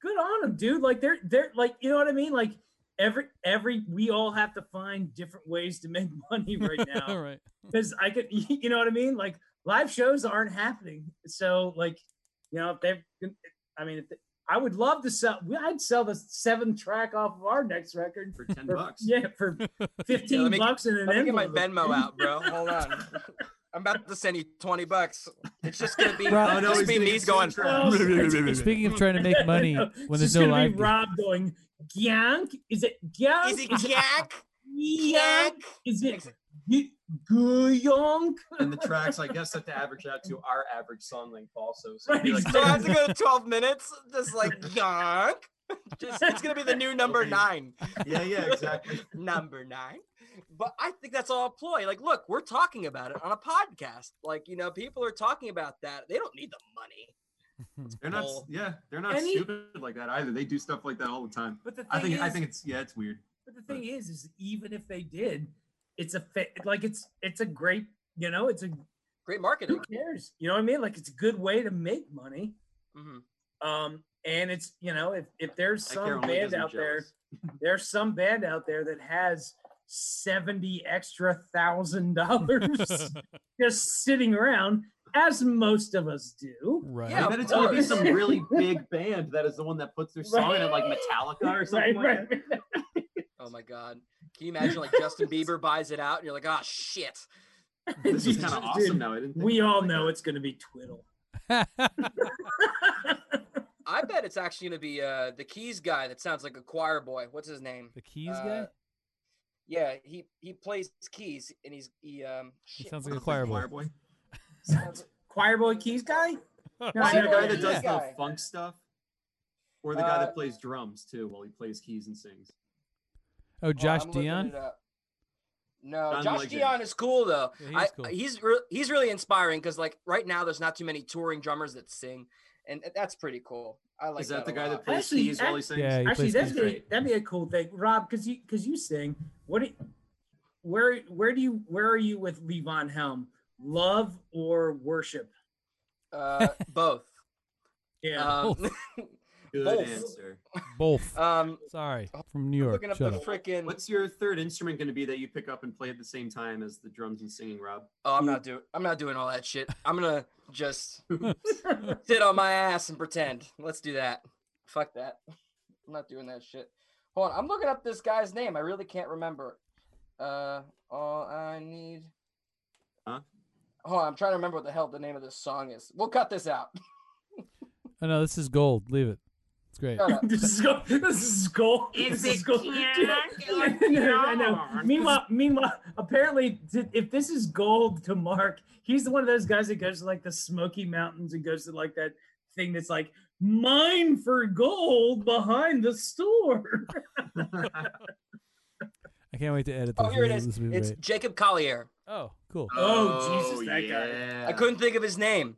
good on them, dude. Like they're they're like, you know what I mean? Like every every we all have to find different ways to make money right now. right. because I could, you know what I mean? Like live shows aren't happening, so like, you know, if they're, I mean, if they, I would love to sell. I'd sell the seventh track off of our next record for ten for, bucks. yeah, for fifteen Yeah, let me- bucks and an Let me get my envelope. Venmo out, bro. Hold on. I'm about to send you 20 bucks. It's just gonna be, Rob- it's Oh, no, just be me going. Speaking of trying to make money No, when it's there's just no gonna live, be Rob going Gyank. Is it Gyank? Is it Jack? Gyank? Is it G- Guyonk? and the tracks, I guess, have to average out to our average song length also. So it'd Right, like, So I have to go to 12 minutes, just like yonk. Just, it's gonna be the new number nine. yeah, yeah, exactly. number nine. But I think that's all a ploy. Like, look, we're talking about it on a podcast. Like, you know, people are talking about that. They don't need the money. They're not. Yeah, they're not Any- stupid like that either. They do stuff like that all the time. But the thing I think. is, I think it's. Yeah, it's weird. But the thing is, is even if they did, it's a fa- like it's it's a great, you know, it's a Great marketing. who cares? You know what I mean? Like it's a good way to make money. Mhm. Um, and it's you know, if if there's some band out there, there's some band out there that has seventy extra thousand dollars just sitting around, as most of us do. right. Yeah, I bet of it's gonna be some really big band that is the one that puts their song in it, like Metallica or something Right, like right. that. Oh my god. Can you imagine like Justin Bieber buys it out and you're like, ah shit. This is kind of Dude, awesome now. I didn't. Think We all like know that. it's going to be twiddle. I bet it's actually gonna be uh the keys guy that sounds like a choir boy. What's his name? the keys Uh, guy. Yeah, he he plays keys and he's he um He sounds like a choir boy. Choir boy. Sounds- Choir boy keys guy. No, Is I he the guy that that does guy. the funk stuff, or the guy Uh, that plays drums too while he plays keys and sings? Oh, Josh I'm looking Dion. it up. No, John Josh Legend. Dion is cool though. Yeah, he I, cool. He's re- he's really inspiring because like right now there's not too many touring drummers that sing, and that's pretty cool. I like Is that the a guy lot. that plays Actually, keys while he sings? Yeah, he Actually, plays that's keys. be, Great. that'd be a cool thing, Rob, because you because you sing. What? Do, where where do you where are you with Levon Helm? Love or worship? Uh, both. Yeah. Um, Good Both. answer. Both. um, Sorry, from New York. looking up Shut the up. freaking. What's your third instrument going to be that you pick up and play at the same time as the drums and singing, Rob? Oh, I'm not doing. I'm not doing all that shit. I'm gonna just sit on my ass and pretend. Let's do that. Fuck that. I'm not doing that shit. Hold on. I'm looking up this guy's name. I really can't remember. Uh, all I need. Huh? Hold on. I'm trying to remember what the hell the name of this song is. We'll cut this out. Oh no, this is gold. Leave it. It's great. This is gold. This is gold. Is This it gold. I know, I know. Meanwhile, meanwhile, apparently, if this is gold to Mark, he's one of those guys that goes to like the Smoky Mountains and goes to like that thing that's like mine for gold behind the store. I can't wait to edit this. Oh, here it This- is. this will be It's great. Jacob Collier. Oh, cool. Oh, Jesus, that guy. I couldn't think of his name.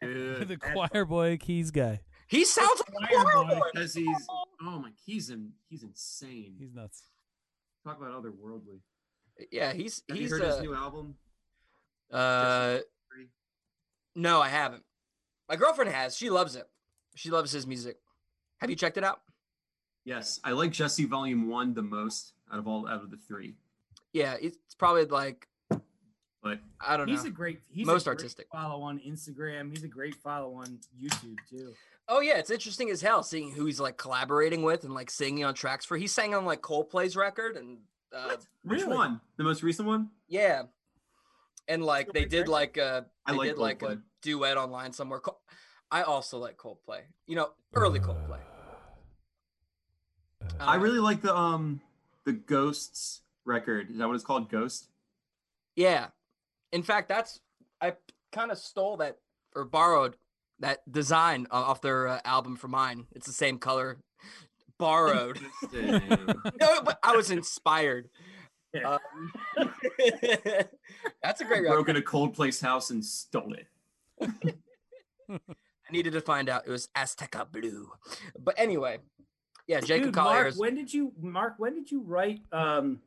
Good. the choir boy keys guy. He sounds like a Choir choir boy. boy. Because he's oh my, he's in, he's insane. He's nuts. Talk about otherworldly. Yeah, he's Have he's you heard his uh, new album? uh no, I haven't. My girlfriend has. She loves it. She loves his music. Have you checked it out? Yes, I like Djesse Volume One the most out of all out of the three. Yeah, it's probably like But I don't know. He's a great. He's Most a great artistic. Follow on Instagram. He's a great follow on YouTube too. Oh yeah, it's interesting as hell seeing who he's like collaborating with and like singing on tracks for. He sang on like Coldplay's record and uh, which Really? one? The most recent one? yeah, and like they did like uh I they like did like a duet online somewhere. Co- I also like Coldplay. You know, early Coldplay. I Um, really like the um the Ghosts record. Is that what it's called? Ghost. Yeah. In fact, that's I kind of stole that or borrowed that design off their uh, album for mine. It's the same color. Borrowed. No, but I was inspired. Yeah. Um, that's a great record. a cold place house and stole it. I needed to find out it was Azteca Blue. But anyway, yeah, Jacob Dude, Collier Mark, is when did you, Mark? When did you write? Um,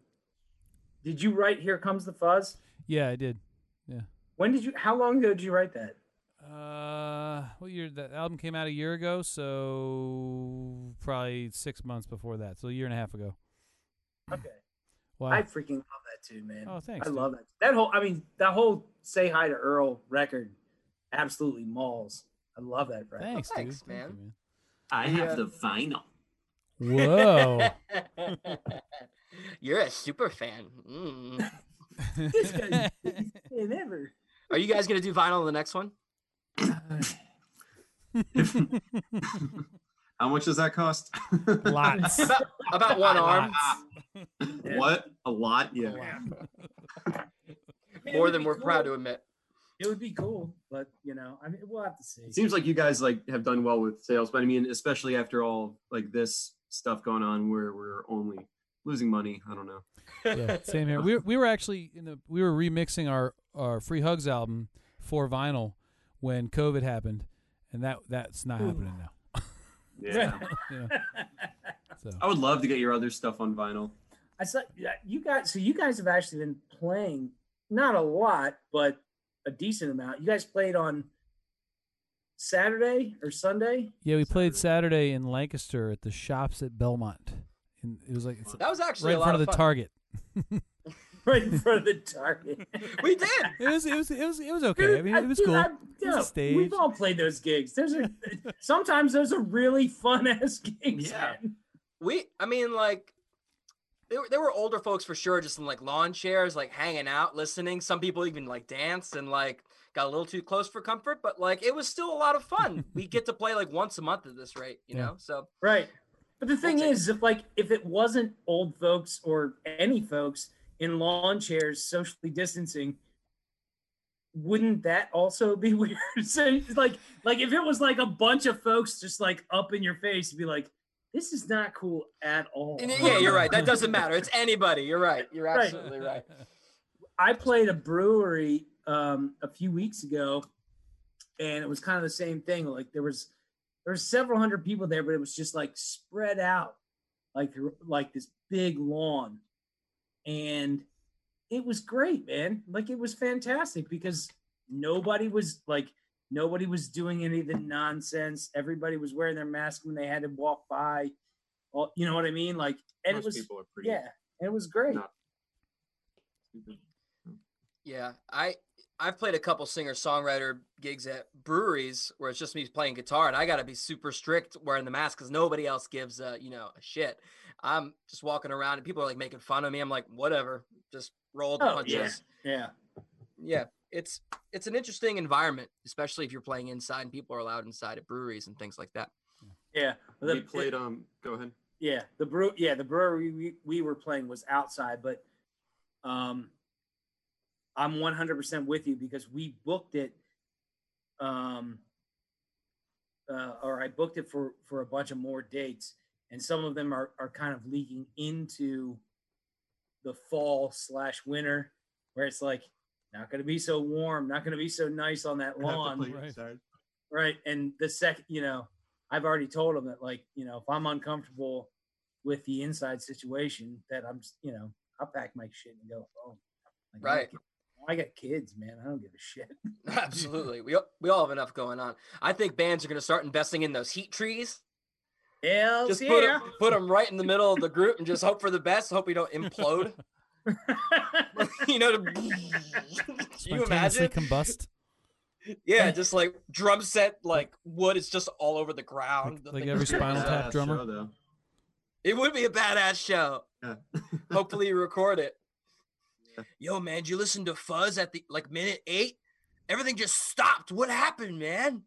did you write "Here Comes the Fuzz"? Yeah, I did. Yeah. When did you? How long ago did you write that? Uh, what year? That album came out a year ago, so probably six months before that. So a year and a half ago. Okay, Wow. I freaking love that too, man. oh, thanks. I dude. love that. That whole, I mean, that whole "Say Hi to Earl" record, absolutely mauls. I love that record. Thanks, Thanks, dude. Thank man. I Yeah. have the vinyl. You, man. Whoa. You're a super fan. Mm. This guy's and ever. Are you guys gonna do vinyl in the next one? How much does that cost? Lots. About, about one arm. what? A lot? Yeah. More than we're proud to admit. It would be cool, but you know, I mean, we'll have to see. It seems like you guys like have done well with sales, but I mean, especially after all like this stuff going on, where we're only losing money. I don't know. yeah, same here. We were, we were actually in the we were remixing our our Free Hugs album for vinyl when COVID happened, and that that's not Ooh. happening now. Yeah. You know, so I would love to get your other stuff on vinyl. I saw yeah, you guys. So you guys have actually been playing not a lot, but a decent amount. You guys played on Saturday or Sunday. yeah, we played Saturday in Lancaster at the shops at Belmont, and it was like it's That was actually right a in lot front of of the. Target. Right in front of the target. We did. It was it was it was it was okay. I mean, it was dude, cool. I- It was a stage. We've all played those gigs. There's a sometimes those are really fun ass gigs. Yeah. man. We, I mean, like, there, were- there were older folks for sure, just in like lawn chairs, like hanging out, listening. Some people even like dance and like got a little too close for comfort, but like it was still a lot of fun. we get to play like once a month at this rate, you Yeah. know? So Right. But the thing take is, if like if it wasn't old folks or any folks in lawn chairs socially distancing, wouldn't that also be weird? so like like if it was like a bunch of folks just like up in your face, be like, this is not cool at all. and yeah, you're right. That doesn't matter. It's anybody. You're right. You're Right. absolutely right. I played a brewery um, a few weeks ago, and it was kind of the same thing. Like there was there were several hundred people there, but it was just like spread out, like like this big lawn, and it was great, man. Like it was fantastic because nobody was like nobody was doing any of the nonsense. Everybody was wearing their mask when they had to walk by. Well, you know what I mean? Like, and Most it was people are pretty. yeah, and it was great. Not- Yeah, I I've played a couple singer songwriter gigs at breweries where it's just me playing guitar, and I got to be super strict wearing the mask because nobody else gives a you know a shit. I'm just walking around and people are like making fun of me. I'm like, whatever, just roll the Oh, punches. yeah. Yeah. yeah it's it's an interesting environment especially if you're playing inside and people are allowed inside at breweries and things like that Yeah. we The- played. Um, go ahead. Yeah, the brew. Yeah, the brewery we, we were playing was outside, but um, I'm 100 percent with you because we booked it, um, uh, or I booked it for for a bunch of more dates, and some of them are are kind of leaking into the fall slash winter, where it's like not going to be so warm, not going to be so nice on that lawn, Right. Right and the second you know i've already told them that like you know if i'm uncomfortable with the inside situation that i'm s- you know i'll pack my shit and go home Like, I Right. Don't care. i got kids man i don't give a shit absolutely we, all- we all have enough going on i think bands are going to start investing in those heat trees hell just yeah put, 'em- put them right in the middle of the group and just hope for the best hope we don't implode you know to, you imagine combust. yeah just like drum set like wood is just all over the ground Like- The like every Spinal Tap drummer. show, it would be a badass show Yeah. hopefully you record it. Yeah. Yo, man, did you listen to Fuzz at the like minute eight? Everything just stopped. What happened, man?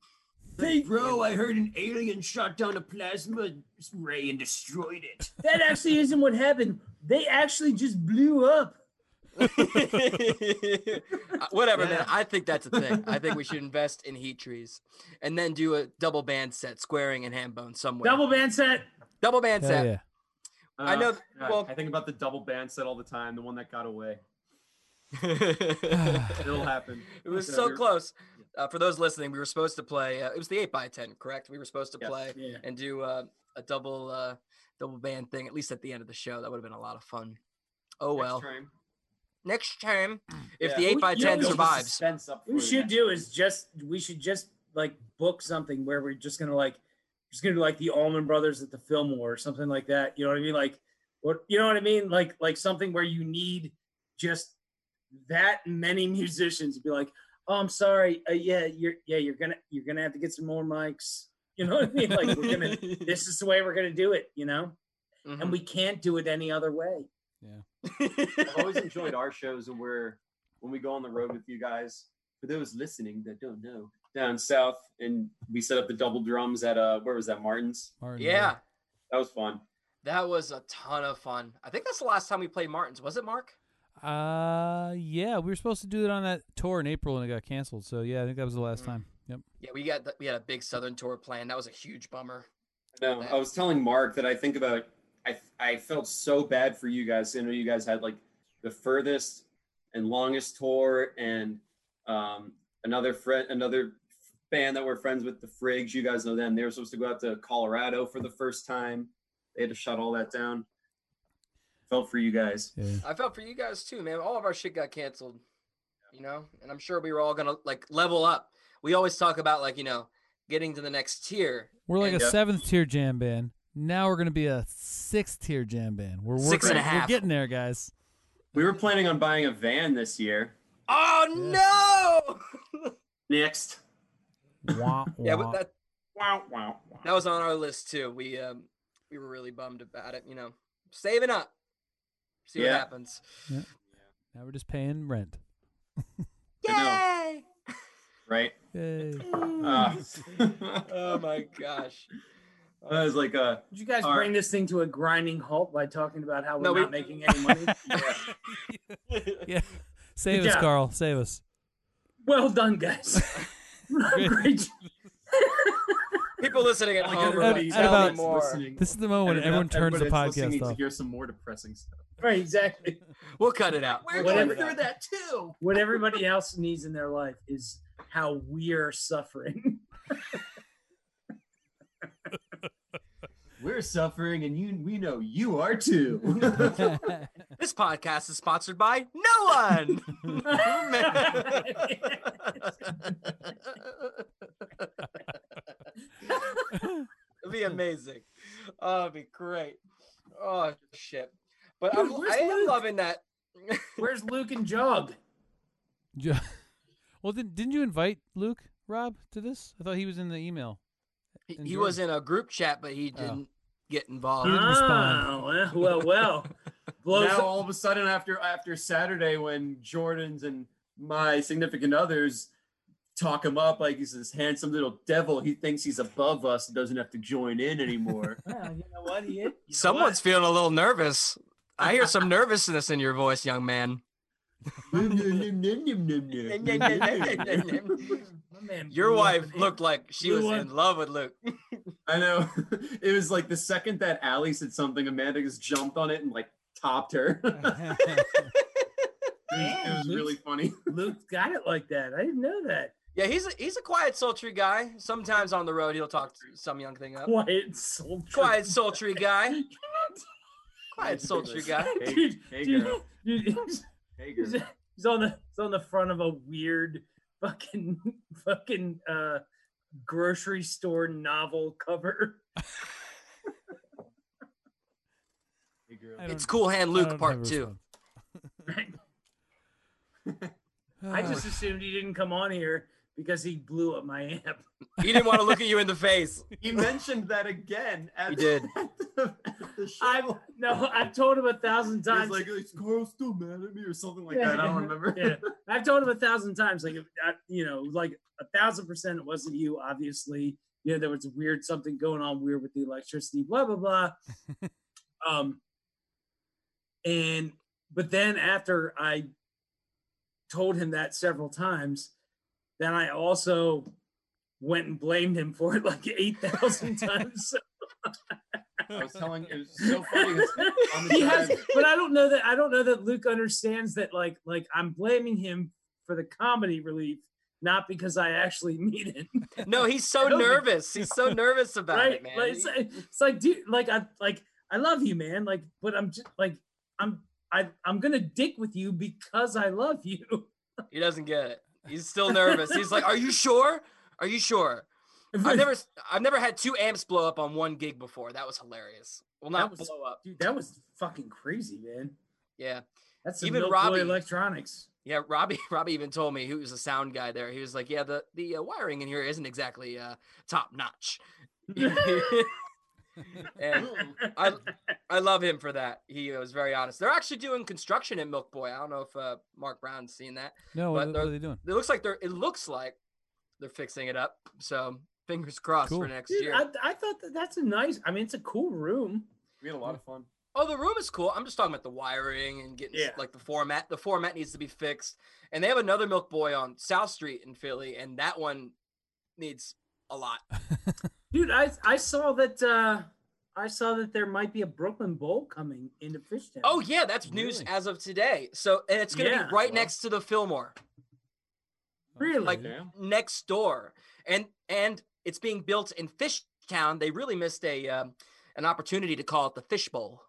Hey, bro, I heard an alien shot down a plasma ray and destroyed it. that actually isn't what happened they actually just blew up Uh, Whatever, man. I think that's a thing. I think we should invest in heat trees and then do a double band set, squaring and hambone somewhere. double band set double band Hell set. yeah. I know- Uh, God, well- I think about the double band set all the time. The one that got away. It It'll happen. It was So so close. Uh, for those listening, we were supposed to play. Uh, it was the eight by ten, correct? We were supposed to Yes. play yeah and do uh, a double uh, double band thing at least at the end of the show. That would have been a lot of fun. Oh Next well. time. Next time, if Yeah. the eight by ten we- survives, Suspense up What we should do is just we should just like book something where we're just gonna like just gonna do like the Allman Brothers at the Fillmore or something like that. You know what I mean? Like what you know what I mean? Like like something where you need just that many musicians to be like, oh, I'm sorry, uh, yeah, you're yeah you're gonna you're gonna have to get some more mics. You know what I mean? Like we're gonna this is the way we're gonna do it. You know, Mhm. and we can't do it any other way. Yeah, I've always enjoyed our shows and we're when we go on the road with you guys. For those listening that don't know, down south, and we set up the double drums at uh, where was that? Martin's. Martin, yeah, That was fun. that was a ton of fun. I think that's the last time we played Martins. Was it Mark? Uh, yeah, we were supposed to do it on that tour in April and it got canceled. So yeah, I think that was the last Mm. time. Yep. Yeah, we got the, we had a big Southern tour planned. That was a huge bummer. No, I was telling Mark that I think about I I felt so bad for you guys. I know you guys had like the furthest and longest tour and um another friend another band that we're friends with, the Frigs, you guys know them. They were supposed to go out to Colorado for the first time. They had to shut all that down. Felt for you guys. Yeah. I felt for you guys too, man. All of our shit got canceled, you know, and I'm sure we were all gonna like level up. We always talk about like you know getting to the next tier. We're like a Yeah. seventh tier jam band. Now we're gonna be a sixth tier jam band. We're working. Six and a We're getting there, guys. We were planning on buying a van this year. Oh no! Next. Wah, yeah, wah. but that Wow, wow, wow. that was on our list too. We um we were really bummed about it. You know, saving up. See what happens. Yeah. happens. now we're just paying rent. Yay! Right? Yay. Uh, oh my gosh. I was like, uh, Did you guys All bring this thing to a grinding halt by talking about how we're No, we- not making any money? yeah. Save Good us, job. Carl. Save us. well done, guys. Great. job. People listening at like home are everybody like, at about- more. listening. This is the moment when And everyone turns the podcast listening off. To hear some more depressing stuff. right, exactly. We'll cut it out. We're We'll going through that too. What everybody else needs in their life is how we're suffering. We're suffering, and you we know you are too. This podcast is sponsored by no one. It'd be amazing. Oh, it'd be great. Oh shit! But Dude, I'm, I am Luke? loving that. Where's Luke and Jog? Jo- well, didn't didn't you invite Luke Rob to this? I thought he was in the email. He, he was in a group chat, but he Oh. didn't get involved. He didn't respond. Oh, well, well, well. Blows now all of a sudden after after Saturday when Jordan's and my significant others talk him up like he's this handsome little devil, he thinks he's above us and doesn't have to join in anymore. Well, you know what? He, you know Someone's feeling a little nervous. I hear some nervousness in your voice, young man. what? My man Your wife looked like she was in love with Luke. I know. It was like the second that Allie said something, Amanda just jumped on it and like topped her. it, was, it was really funny. Luke got it like that. I didn't know that. Yeah, he's a, he's a quiet, sultry guy. Sometimes on the road, he'll talk some young thing up. Quiet soul. Quiet, sultry guy. Quiet, sultry guy. Hey, Dude, hey dude, girl. dude, he's, Hey girl. he's on the he's on the front of a weird fucking fucking uh grocery store novel cover. Hey girl. It's Cool Hand Luke Part Two. response. I just assumed he didn't come on here because he blew up my amp. He didn't want to look at you in the face. He mentioned that again at, He did. at, the, at the show. I've no, I've told him a thousand He was times. like, "Is Carl still mad at me or something like Yeah. that. I don't remember. yeah, I've told him a thousand times. Like, I, you know, like a thousand percent, it wasn't you. Obviously, you know, there was weird something going on weird with the electricity. Blah blah blah. um, and but then after I told him that several times, then I also went and blamed him for it like eight thousand times. I was telling it was so funny. 'cause On the he has but i don't know that i don't know that luke understands that like like i'm blaming him for the comedy relief not because i actually mean it No, he's so nervous. He's so nervous about right it, man. like, it's, it's like dude like i like i love you man like but i'm just like i'm I, i'm gonna dick with you because i love you He doesn't get it. He's still nervous. He's like, "Are you sure? Are you sure?" I've never, I've never had two amps blow up on one gig before. That was hilarious. Well, not was- blow up. dude that was fucking crazy man Yeah, that's Even Robbie- electronics yeah. Robbie, Robbie even told me he was a sound guy there. He was like, "Yeah, the the uh, wiring in here isn't exactly uh, top notch." and I, I love him for that. He was very honest. They're actually doing construction at Milk Boy. I don't know if uh, Mark Brown's seen that. No, But what, they're- what are they doing? It looks like they're. It looks like they're fixing it up. So fingers crossed Cool. for next Dude, year. I, I thought that that's a nice i mean it's a cool room we had a lot of fun. Oh, the room is cool. I'm just talking about the wiring and getting Yeah. like the format. The format needs to be fixed. And they have another Milk Boy on South Street in Philly, and that one needs a lot. Dude, I I saw that uh I saw that there might be a Brooklyn Bowl coming into Fishtown. Oh yeah, that's news Really? as of today. So and it's gonna Yeah. be right Well. next to the Fillmore, Really? like Damn. next door, and and it's being built in Fishtown. They really missed a um, an opportunity to call it the Fish Bowl.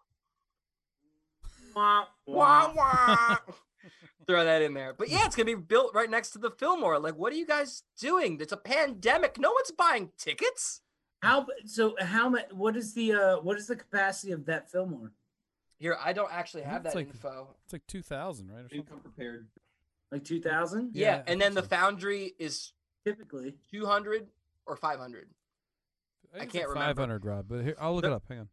Wah, Wah, wah. wah. Throw that in there. But yeah, it's gonna be built right next to the Fillmore. Like, what are you guys doing? It's a pandemic. No one's buying tickets. How so? How much? What is the uh what is the capacity of that Fillmore? Here, I don't actually have that like- info. It's like two thousand, right? Or Didn't something. come prepared. Like two thousand? Yeah, Yeah, and then the. Foundry is Typically. 200 or 500. I can't remember. Five hundred, Rob. But here, I'll look The- it up. Hang on.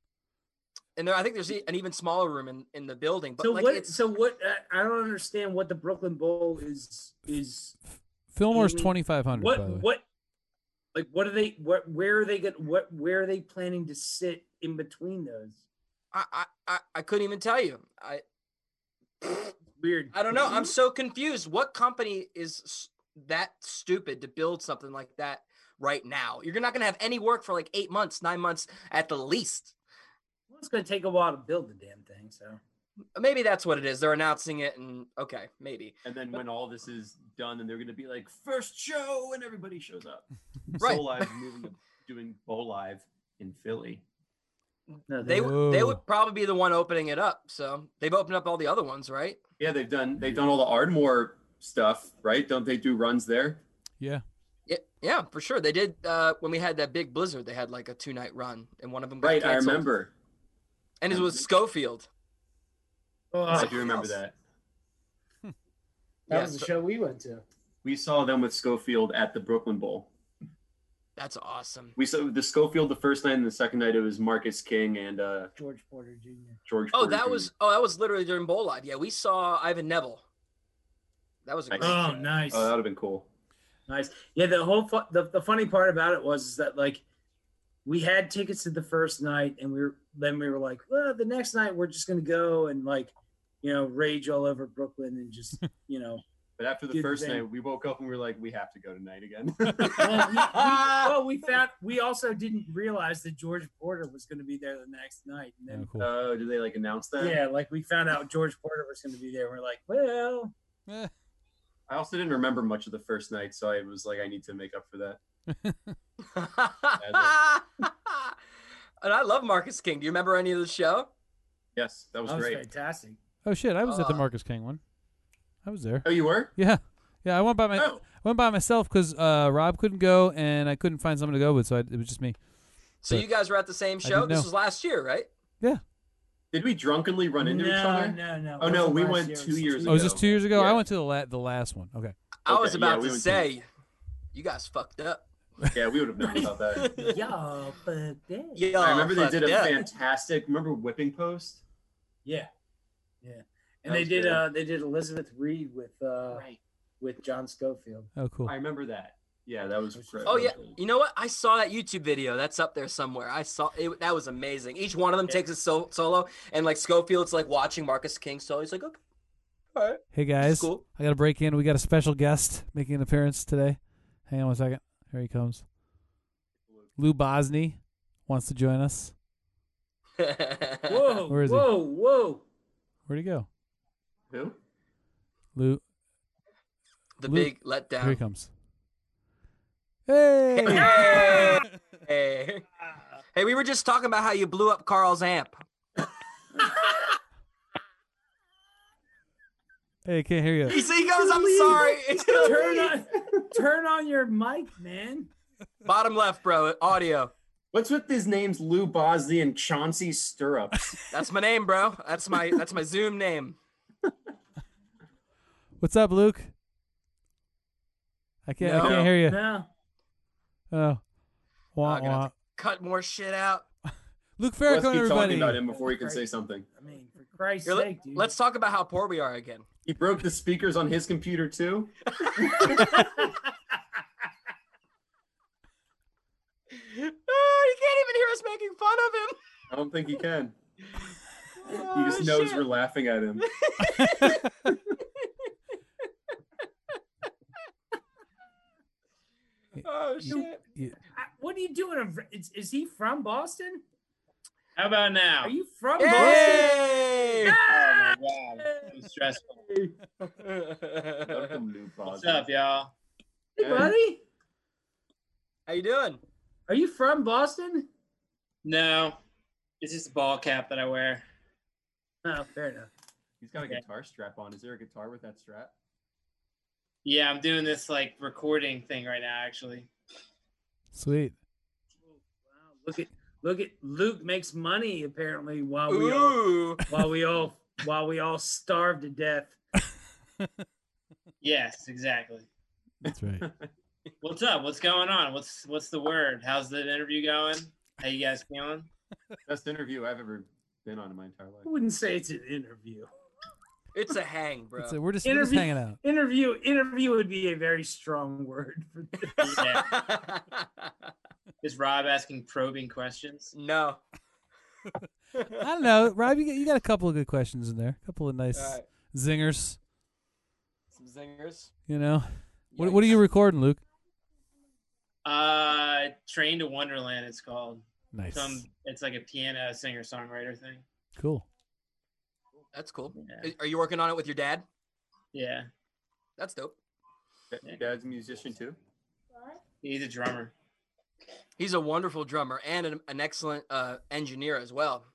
And there, I think there's an even smaller room in, in the building. But so like what? it's So what? Uh, I don't understand what the Brooklyn Bowl is. Is Fillmore's twenty five hundred. what? by the way. What? Like what are they? What? Where are they? Get what? Where are they planning to sit in between those? I, I, I, I couldn't even tell you. I Weird. I don't know. I'm so confused. What company is that stupid to build something like that right now? You're not going to have any work for like eight months, nine months at the least. Well, it's going to take a while to build the damn thing. So Maybe that's what it is. They're announcing it, and okay, maybe. And then when all this is done, and they're going to be like first show, and everybody shows up. Right. Soulive moving to doing Bowlive in Philly. No, They they, would they would probably be the one opening it up. So they've opened up all the other ones, right? Yeah, they've done they've done all the Ardmore stuff, right? Don't they do runs there? Yeah. Yeah, yeah, for sure. They did uh, when we had that big blizzard. They had like a two night run, and one of them got Right, I remember. And it was Scofield. Oh, I do remember that. that Yeah, was the so- show we went to. We saw them with Scofield at the Brooklyn Bowl. That's awesome. We saw the Scofield the first night, and the second night it was Marcus King and uh, George Porter Jr. George. Oh, Porter that Jr. was oh that was literally during Bowlive. Yeah, we saw Ivan Neville. That was a Nice. great. Oh, show. nice, Oh, that would have been cool. nice. Yeah, the whole fu- the the funny part about it was is that like we had tickets to the first night, and we were then we were like, well, the next night we're just gonna go and like you know rage all over Brooklyn and just you know. But after the first they- night, we woke up and we were like, we have to go tonight again. Well, we, we, well, we found we also didn't realize that George Porter was going to be there the next night, and Yeah, then cool. Oh, did they like announce that? yeah, like we found out George Porter was going to be there. We're like, well, Eh, I also didn't remember much of the first night, so I was like, I need to make up for that. and I love Marcus King. Do you remember any of the show? Yes, that was that was great. fantastic. oh shit! I was at the Uh, Marcus King one. I was there. Oh, you were? Yeah. Yeah. I went by my Oh, I went by myself because uh, Rob couldn't go and I couldn't find someone to go with, so I, it was just me. So But- you guys were at the same show. This was last year, right? Yeah. Did we drunkenly run into no, each other? No, no, no. Oh, no, we went year, two was years Oh, was this two years ago? I went to the la- the last one. Okay. I was about yeah, we to went to- say, you guys fucked up. Yeah, we would have known about that. Yeah, but yeah. I remember they did a up. fantastic. Remember whipping post? yeah, yeah. That And they did good. uh they did Elizabeth Reed with uh Right. with John Scofield. Oh, cool. I remember that. Yeah, that was. Oh, great. Oh yeah, you know what? I saw that YouTube video. That's up there somewhere. I saw it. That was amazing. Each one of them Yeah. takes a so- solo, and like Scofield's like watching Marcus King solo. He's like, okay, all right, Hey guys, cool. I got to break in. We got a special guest making an appearance today. Hang on one second. Here he comes. Lou Bosny wants to join us. Whoa, Where is he? whoa, whoa! Where'd he go? Who? Lou, the Luke, big letdown. here he comes. Hey! Hey, hey, hey! We were just talking about how you blew up Carl's amp. hey, I can't hear you. He he goes, "I'm sorry." turn on, turn on your mic, man. Bottom left, bro. Audio. What's with these names, Lou Bosley and Chauncey Stirrups? That's my name, bro. That's my that's my Zoom name. What's up, Luke? I can't. I can't hear you. No, Oh, wah, I'm gonna have wah. cut more shit out. Luke Let's Farrakhan, keep talking about him before he can say something. I mean, for Christ's Here, let, sake, dude. let's talk about how poor we are again. He broke the speakers on his computer too. Oh, he can't even hear us making fun of him. I don't think he can. He Oh, just knows shit. we're laughing at him. Oh shit. You- I- what are you doing? Is, is he from Boston? How about now? Are you from Boston? Hey! Oh my god, it's stressful. Welcome, Lou What's up, y'all? Hey, buddy. How you doing? Are you from Boston? No, it's just a ball cap that I wear. Oh, fair enough. He's got a Okay. guitar strap on. Is there a guitar with that strap? Yeah, I'm doing this like recording thing right now, actually. Sweet. Wow, look at look at Luke makes money apparently while we all while we all while we all starve to death. Yes, exactly. That's right. What's up? What's going on? What's what's the word? How's the interview going? How you guys feeling? Best interview I've ever been on in my entire life. I wouldn't say it's an interview. It's a hang, bro. That's it. We're just, we're just hanging out. Interview interview would be a very strong word for this. Yeah. Is Rob asking probing questions? no. I don't know, Rob. You got, you got a couple of good questions in there. A couple of nice All right. zingers. Some zingers. You know, what, what are you recording, Luke? Uh, Train to Wonderland. It's called. Nice. Some. It's like a piano singer songwriter thing. Cool. That's cool. Yeah. Are you working on it with your dad? Yeah, That's dope. Your dad's a musician too. What? He's a drummer. He's a wonderful drummer and an, an excellent uh, engineer as well.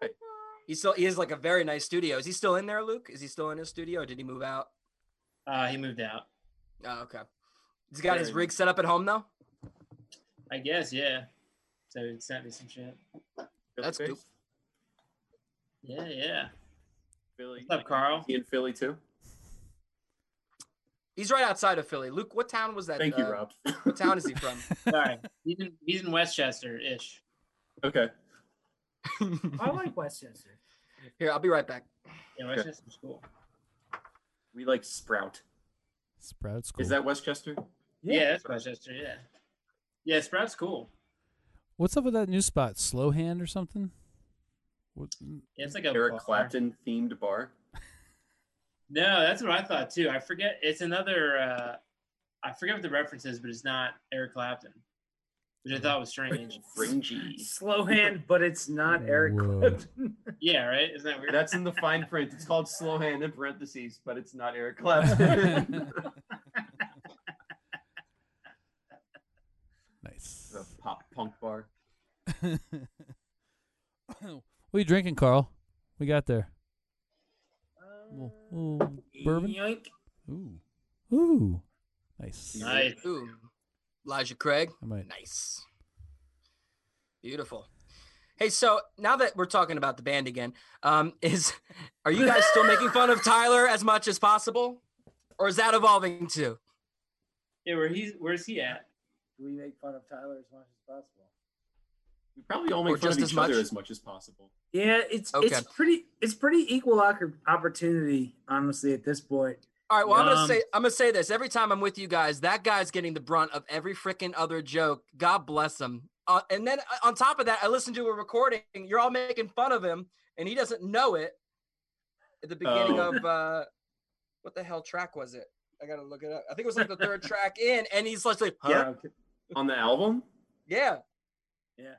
Right. He's still he has like a very nice studio. Is he still in there, Luke? Is he still in his studio or did he move out? Uh, he moved out. Oh, okay. He's got his rig set up at home though. I guess, yeah. So he sent me some shit. That's Philly cool. Based? Yeah, yeah. Philly. What's up, Carl? He in Philly too. He's right outside of Philly. Luke, what town was that? Thank you, uh, Rob. What town is he from? Sorry, he's in he's in Westchester ish. okay. I like Westchester. Here, I'll be right back. Yeah, Westchester's cool. We like Sprout. Sprouts cool. Is that Westchester? Yeah, that's Westchester. Yeah, yeah. Sprout's cool. What's up with that new spot? Slow hand or something? What, Yeah, it's like a Eric bar. Clapton themed bar. No, that's what I thought too. I forget. It's another. uh I forget what the reference is, but it's not Eric Clapton, which I thought was strange. Fringy. Slow hand, but it's not Eric Whoa. Clapton. yeah, right. Isn't that weird? That's in the fine print. It's called Slow Hand in parentheses, but it's not Eric Clapton. nice. the pop punk bar. what are you drinking, Carl? We got there. Ooh, ooh, bourbon. Yoink. Ooh, ooh, nice. nice. Ooh, Elijah Craig. I might. Nice. Beautiful. Hey, so now that we're talking about the band again, um, is are you guys still making fun of Tyler as much as possible, or is that evolving too? Yeah, where he's where's he at? Do we make fun of Tyler as much as possible. We probably all Or make fun of just as each other much? as much as possible. Yeah, it's Okay. it's pretty it's pretty equal opportunity, honestly, at this point. All right. Well, I'm gonna Um, say I'm gonna say this every time I'm with you guys. That guy's getting the brunt of every freaking other joke. God bless him. Uh, and then uh, on top of that, I listened to a recording. You're all making fun of him, and he doesn't know it. At the beginning Oh. of uh, what the hell track was it? I gotta look it up. I think it was like the third track in, and he's like, huh? Yeah. yeah, okay. On the album? yeah, Yeah.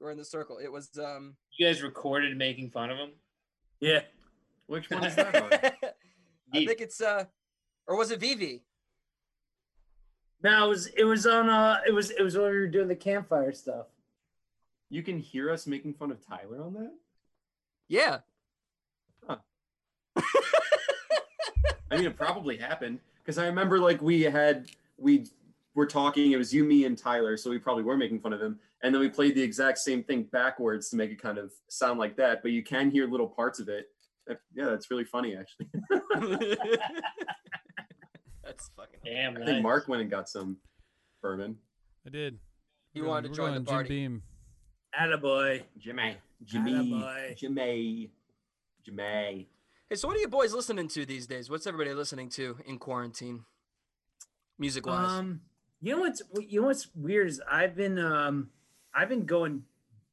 Squaring the Circle. It was um. You guys recorded making fun of him? Yeah. Which one is that on? I think it's uh, or was it Vivi? No, it was it was on uh it was it was when we were doing the campfire stuff. You can hear us making fun of Tyler on that? Yeah. I mean, it probably happened because I remember like we had we were talking. It was you, me, and Tyler, so we probably were making fun of him. And then we played the exact same thing backwards to make it kind of sound like that. But you can hear little parts of it. Yeah, that's really funny actually. That's fucking. Damn. I think Mark went and got some bourbon. I did. You We're wanted going- to join the going Jim party. Beam. Attaboy. Jimmy, Jimmy, Attaboy. Jimmy, Jimmy. Hey, so what are you boys listening to these days? What's everybody listening to in quarantine? Music wise. Um, you know what's you know what's weird is I've been um I've been going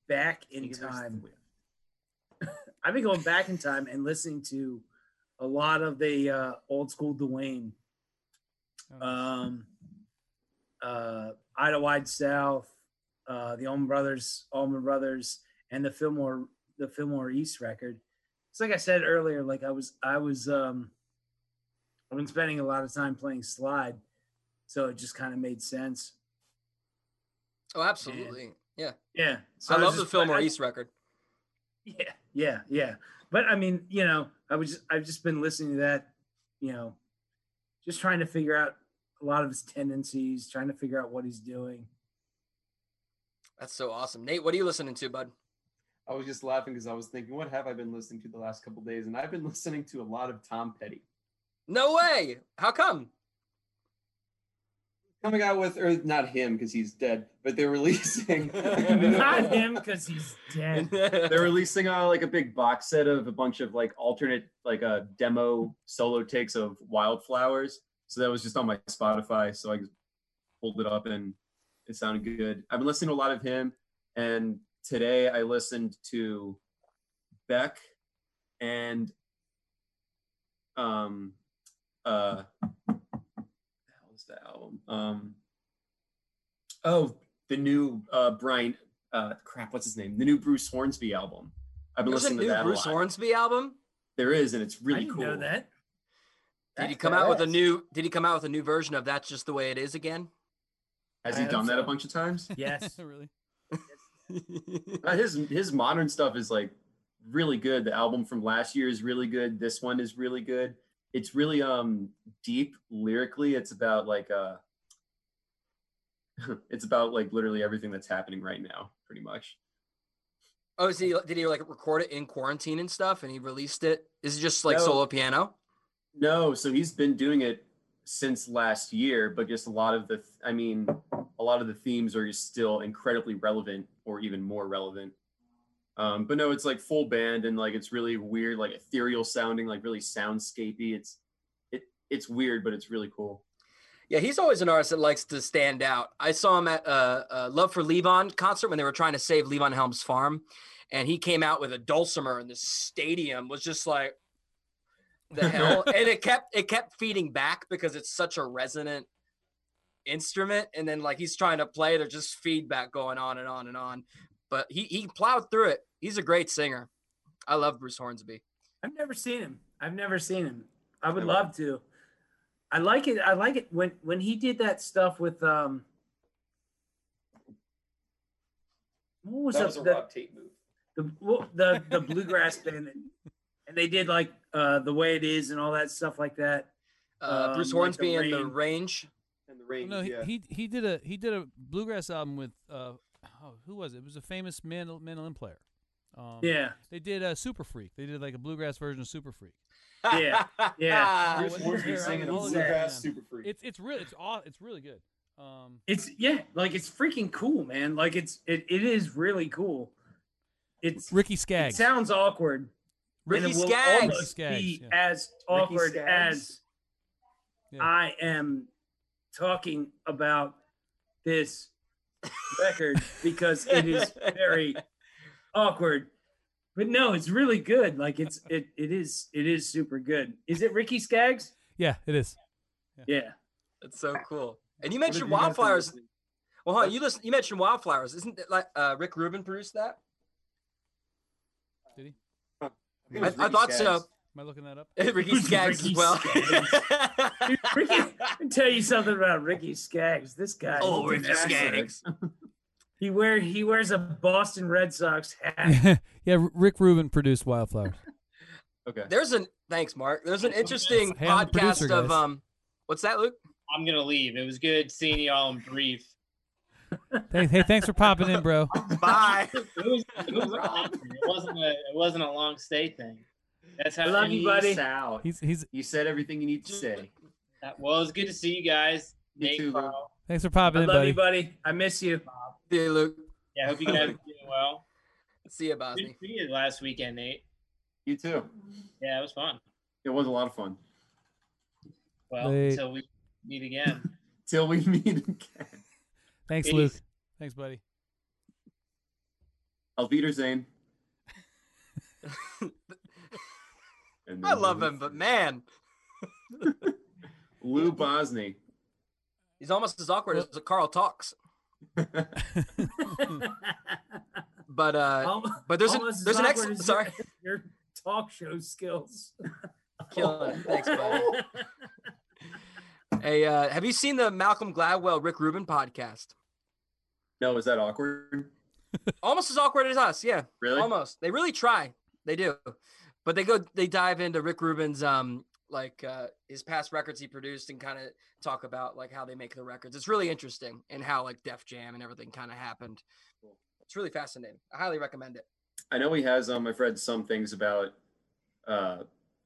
back in time. I've been going back in time and listening to a lot of the uh, old school Duane, Oh, um, uh, Idlewild South, uh, the Allman Brothers, Allman Brothers, and the Fillmore the Fillmore East record. It's like I said earlier, like I was I was um I've been spending a lot of time playing slide, so it just kind of made sense. oh, absolutely. Yeah. Yeah, so I was love the just- Fillmore I- East record. Yeah, yeah, yeah. But I mean, you know, I was just, I've just been listening to that, you know, just trying to figure out a lot of his tendencies, trying to figure out what he's doing. That's so awesome. Nate, what are you listening to, bud? I was just laughing because I was thinking, what have I been listening to the last couple days? And I've been listening to a lot of Tom Petty. No way. How come? Coming out with, or not him because he's dead, but they're releasing. Not him because he's dead. they're releasing uh, like a big box set of a bunch of like alternate like uh, demo solo takes of wildflowers so that was just on my spotify so i just pulled it up and it sounded good i've been listening to a lot of him and today i listened to beck and um uh what the hell is that album um oh the new uh brian uh crap what's his name the new bruce hornsby album i've been There's a listening to new that Bruce a lot. Hornsby album. there is and it's I really didn't cool know that. Did he That's come out with a new? Did he come out with a new version of "That's Just the Way It Is" again? Has I he hope done that so. a bunch of times? Yes. really. Uh, his his modern stuff is like really good. The album from last year is really good. This one is really good. It's really um deep lyrically. It's about like uh it's about like literally everything that's happening right now, pretty much. oh, is he? Did he like record it in quarantine and stuff, and he released it? Is it just like No. solo piano? No, so he's been doing it since last year, but just a lot of the I mean, a lot of the themes are just still incredibly relevant or even more relevant. Um, but no, it's like full band and like it's really weird, like ethereal sounding, like really soundscapey. It's it it's weird, but it's really cool. Yeah, he's always an artist that likes to stand out. I saw him at uh, uh, Love for Levon concert when they were trying to save Levon Helm's farm, and he came out with a dulcimer, and the stadium was just like, the hell, and it kept it kept feeding back because it's such a resonant instrument, and then like he's trying to play, there's just feedback going on and on and on, but he he plowed through it. He's a great singer. I love Bruce Hornsby. I've never seen him. I've never seen him. I would Never. love to. I like it. I like it when when he did that stuff with um. What was, up? the, Tate move. the well, the the bluegrass band, and they did like uh the way it is and all that stuff like that. Uh, Um, Bruce like the Hornsby and the range. And the Well, range, no, he, yeah. he he did a he did a bluegrass album with uh oh, who was it? It was a famous mandol- mandolin player. Um, Yeah, They did a Super Freak. They did like a bluegrass version of Super Freak. Yeah, yeah. Bruce Hornsby singing bluegrass super freak. It's it's really it's aw- it's really good. Um, it's yeah, like it's freaking cool, man. Like it's it, it is really cool. It's Ricky Skaggs. it sounds awkward. Ricky and it will Skaggs. almost Skaggs, be yeah. as awkward as Yeah. I am talking about this record because it is very awkward. But no, it's really good. Like it's it it is it is super good. Is it Ricky Skaggs? yeah, it is. Yeah. That's so cool. And you mentioned have you guys been wildflowers. Well, hold on, you listen. You mentioned wildflowers. Isn't it like uh, Rick Rubin produced that? Did he? I I, I thought Skaggs. so. Am I looking that up? Ricky Who's Skaggs Ricky as well. Dude, Ricky, let me tell you something about Ricky Skaggs. This guy, oh, he, Ricky Skaggs. he wear he wears a Boston Red Sox hat. yeah, Rick Rubin produced Wildflowers. Okay. There's an thanks, Mark. There's an interesting Hey, podcast producer, of guys. um. What's that, Luke? I'm gonna leave. It was good seeing y'all in brief. hey, hey, thanks for popping in, bro. Bye. It was, it was it wasn't a it wasn't a long stay thing. That's how I love you, buddy. Peace out. He's he's You said everything you need to say. that- well, it's good to see you guys. You Nate, too, Luke. Carl. thanks for I popping in, love buddy. you, buddy. I miss you. See you, Luke. Yeah, I hope you guys are doing well. See you, Good to see you last weekend, Nate. You too. Yeah, it was fun. It was a lot of fun. Well, Late. until we meet again. Till we meet again. Thanks, Peace. Luke. Thanks, buddy. Auf Wiedersehen. And I love him, but man, Lou Bosny. he's almost as awkward as Carl talks. But uh, Al- but there's an almost there's an awkward excellent. Sorry, your, your talk show skills. killing it. Thanks, buddy. Hey, uh, have you seen the Malcolm Gladwell Rick Rubin podcast? No, is that awkward? Almost as awkward as us. Yeah. Really? Almost. They really try. They do. But they go they dive into Rick Rubin's um like uh his past records he produced and kind of talk about like how they make the records. It's really interesting and how like Def Jam and everything kind of happened. It's really fascinating. I highly recommend it. I know he has. Um, I've read some things about, uh,